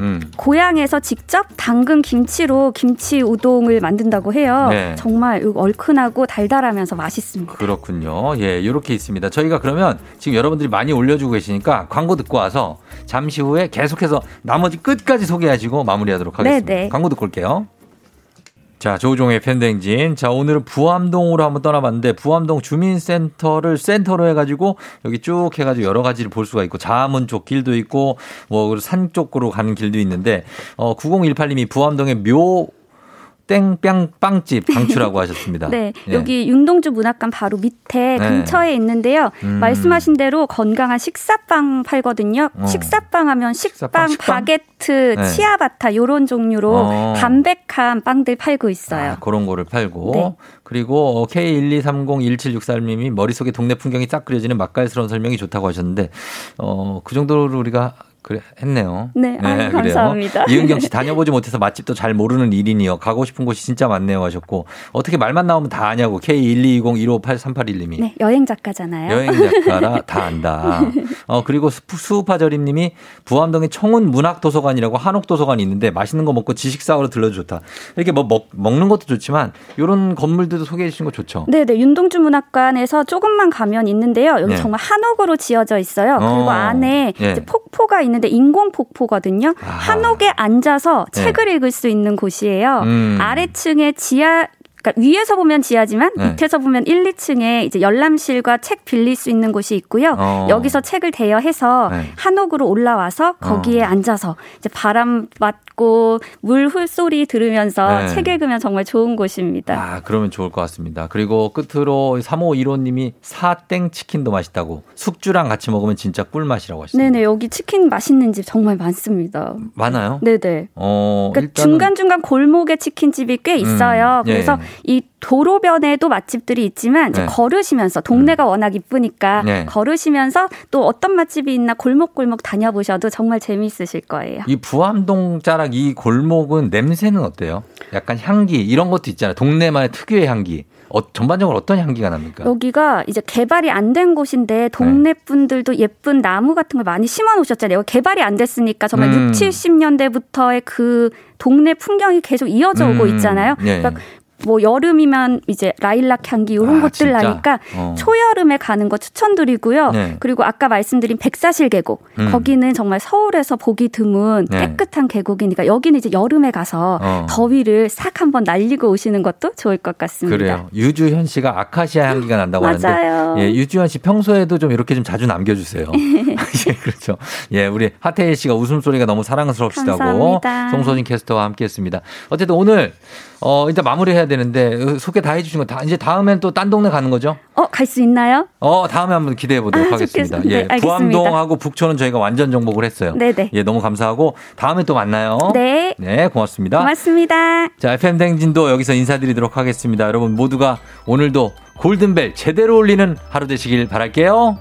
음. 고향에서 직접 담근 김치로 김치 우동을 만든다고 해요. 네. 정말 얼큰하고 달달하면서 맛있습니다. 그렇군요. 예, 이렇게 있습니다. 저희가 그러면 지금 여러분들이 많이 올려주고 계시니까 광고 듣고 와서 잠시 후에 계속해서 나머지 끝까지 소개하시고 마무리하도록 하겠습니다. 네네. 광고 듣고 올게요. 자, 조우종의 팬댕진. 자, 오늘은 부암동으로 한번 떠나봤는데, 부암동 주민센터를 센터로 해가지고, 여기 쭉 해가지고 여러 가지를 볼 수가 있고, 자문 쪽 길도 있고, 뭐, 산 쪽으로 가는 길도 있는데, 어, 9018님이 부암동의 묘, 땡빵 빵집 *laughs* 방추라고 하셨습니다. 네, 예. 여기 윤동주 문학관 바로 밑에 네. 근처에 있는데요. 음. 말씀하신 대로 건강한 식사빵 팔거든요. 어. 식사빵 하면 식빵, 식빵? 바게트, 네. 치아바타 요런 종류로 어. 담백한 빵들 팔고 있어요. 아, 그런 거를 팔고 네. 그리고 K123017663님이 머릿속에 동네 풍경이 싹 그려지는 맛깔스러운 설명이 좋다고 하셨는데 어, 그 정도로 우리가 그래 했네요. 네, 아유, 감사합니다. *laughs* 이은경 씨 다녀보지 못해서 맛집도 잘 모르는 일인이요. 가고 싶은 곳이 진짜 많네요 하셨고 어떻게 말만 나오면 다 아냐고 K12201583812님이 네, 여행 작가잖아요. 여행 작가라 *laughs* 다 안다. 어 그리고 수- 수우파저림님이 부암동에 청운 문학도서관이라고 한옥도서관이 있는데 맛있는 거 먹고 지식 사으로 들러도 좋다. 이렇게 뭐 먹, 먹는 것도 좋지만 이런 건물들도 소개해 주신 거 좋죠. 네, 네. 윤동주 문학관에서 조금만 가면 있는데요. 여기 네. 정말 한옥으로 지어져 있어요. 그리고 어. 안에 예. 이제 폭포가 있는 데 인공 폭포거든요. 한옥에 앉아서 네. 책을 읽을 수 있는 곳이에요. 음. 아래층에 지하 그러니까 위에서 보면 지하지만 네. 밑에서 보면 1, 2층에 이제 열람실과 책 빌릴 수 있는 곳이 있고요. 어. 여기서 책을 대여해서 네. 한옥으로 올라와서 거기에 어. 앉아서 이제 바람 맞고 물 훌소리 들으면서 네. 책 읽으면 정말 좋은 곳입니다. 아, 그러면 좋을 것 같습니다. 그리고 끝으로 3515님이 사땡 치킨도 맛있다고 숙주랑 같이 먹으면 진짜 꿀맛이라고 하시네요. 네네 여기 치킨 맛있는 집 정말 많습니다. 많아요? 네네. 어, 그러니까 일단은 중간 중간 골목에 치킨집이 꽤 있어요. 음, 예, 그래서 이 도로변에도 맛집들이 있지만 네. 걸으시면서 동네가 워낙 이쁘니까 네. 걸으시면서 또 어떤 맛집이 있나 골목골목 다녀보셔도 정말 재미있으실 거예요. 이 부암동 자락 이 골목은 냄새는 어때요? 약간 향기 이런 것도 있잖아요. 동네만의 특유의 향기. 어, 전반적으로 어떤 향기가 납니까? 여기가 이제 개발이 안 된 곳인데 동네 분들도 예쁜 나무 같은 걸 많이 심어 놓으셨잖아요. 개발이 안 됐으니까 정말 음. 6, 70년대부터의 그 동네 풍경이 계속 이어져 오고 음. 있잖아요. 예. 그러니까 뭐 여름이면 이제 라일락 향기 이런 아, 것들 진짜? 나니까 어. 초여름에 가는 거 추천드리고요. 네. 그리고 아까 말씀드린 백사실 계곡 음. 거기는 정말 서울에서 보기 드문 네. 깨끗한 계곡이니까 여기는 이제 여름에 가서 어. 더위를 싹 한번 날리고 오시는 것도 좋을 것 같습니다. 그래요. 유주현 씨가 아카시아 향기가 난다고 맞아요. 하는데, 예, 유주현 씨 평소에도 좀 이렇게 좀 자주 남겨주세요. *laughs* *laughs* 예, 그렇죠. 예, 우리 하태일 씨가 웃음소리가 너무 사랑스럽시다고 감사합니다. 송소진 캐스터와 함께했습니다. 어쨌든 오늘 어 일단 마무리해야 되는데 어, 소개 다 해주신 거 다 이제 다음엔 또 딴 동네 가는 거죠? 어, 갈 수 있나요? 어 다음에 한번 기대해 보도록 아, 하겠습니다. 좋겠습니다. 예, 네, 알겠습니다. 부암동하고 북촌은 저희가 완전 정복을 했어요. 네네. 예, 너무 감사하고 다음에 또 만나요. 네. 네, 고맙습니다. 고맙습니다. 자, FM 댕진도 여기서 인사드리도록 하겠습니다. 여러분 모두가 오늘도 골든벨 제대로 울리는 하루 되시길 바랄게요.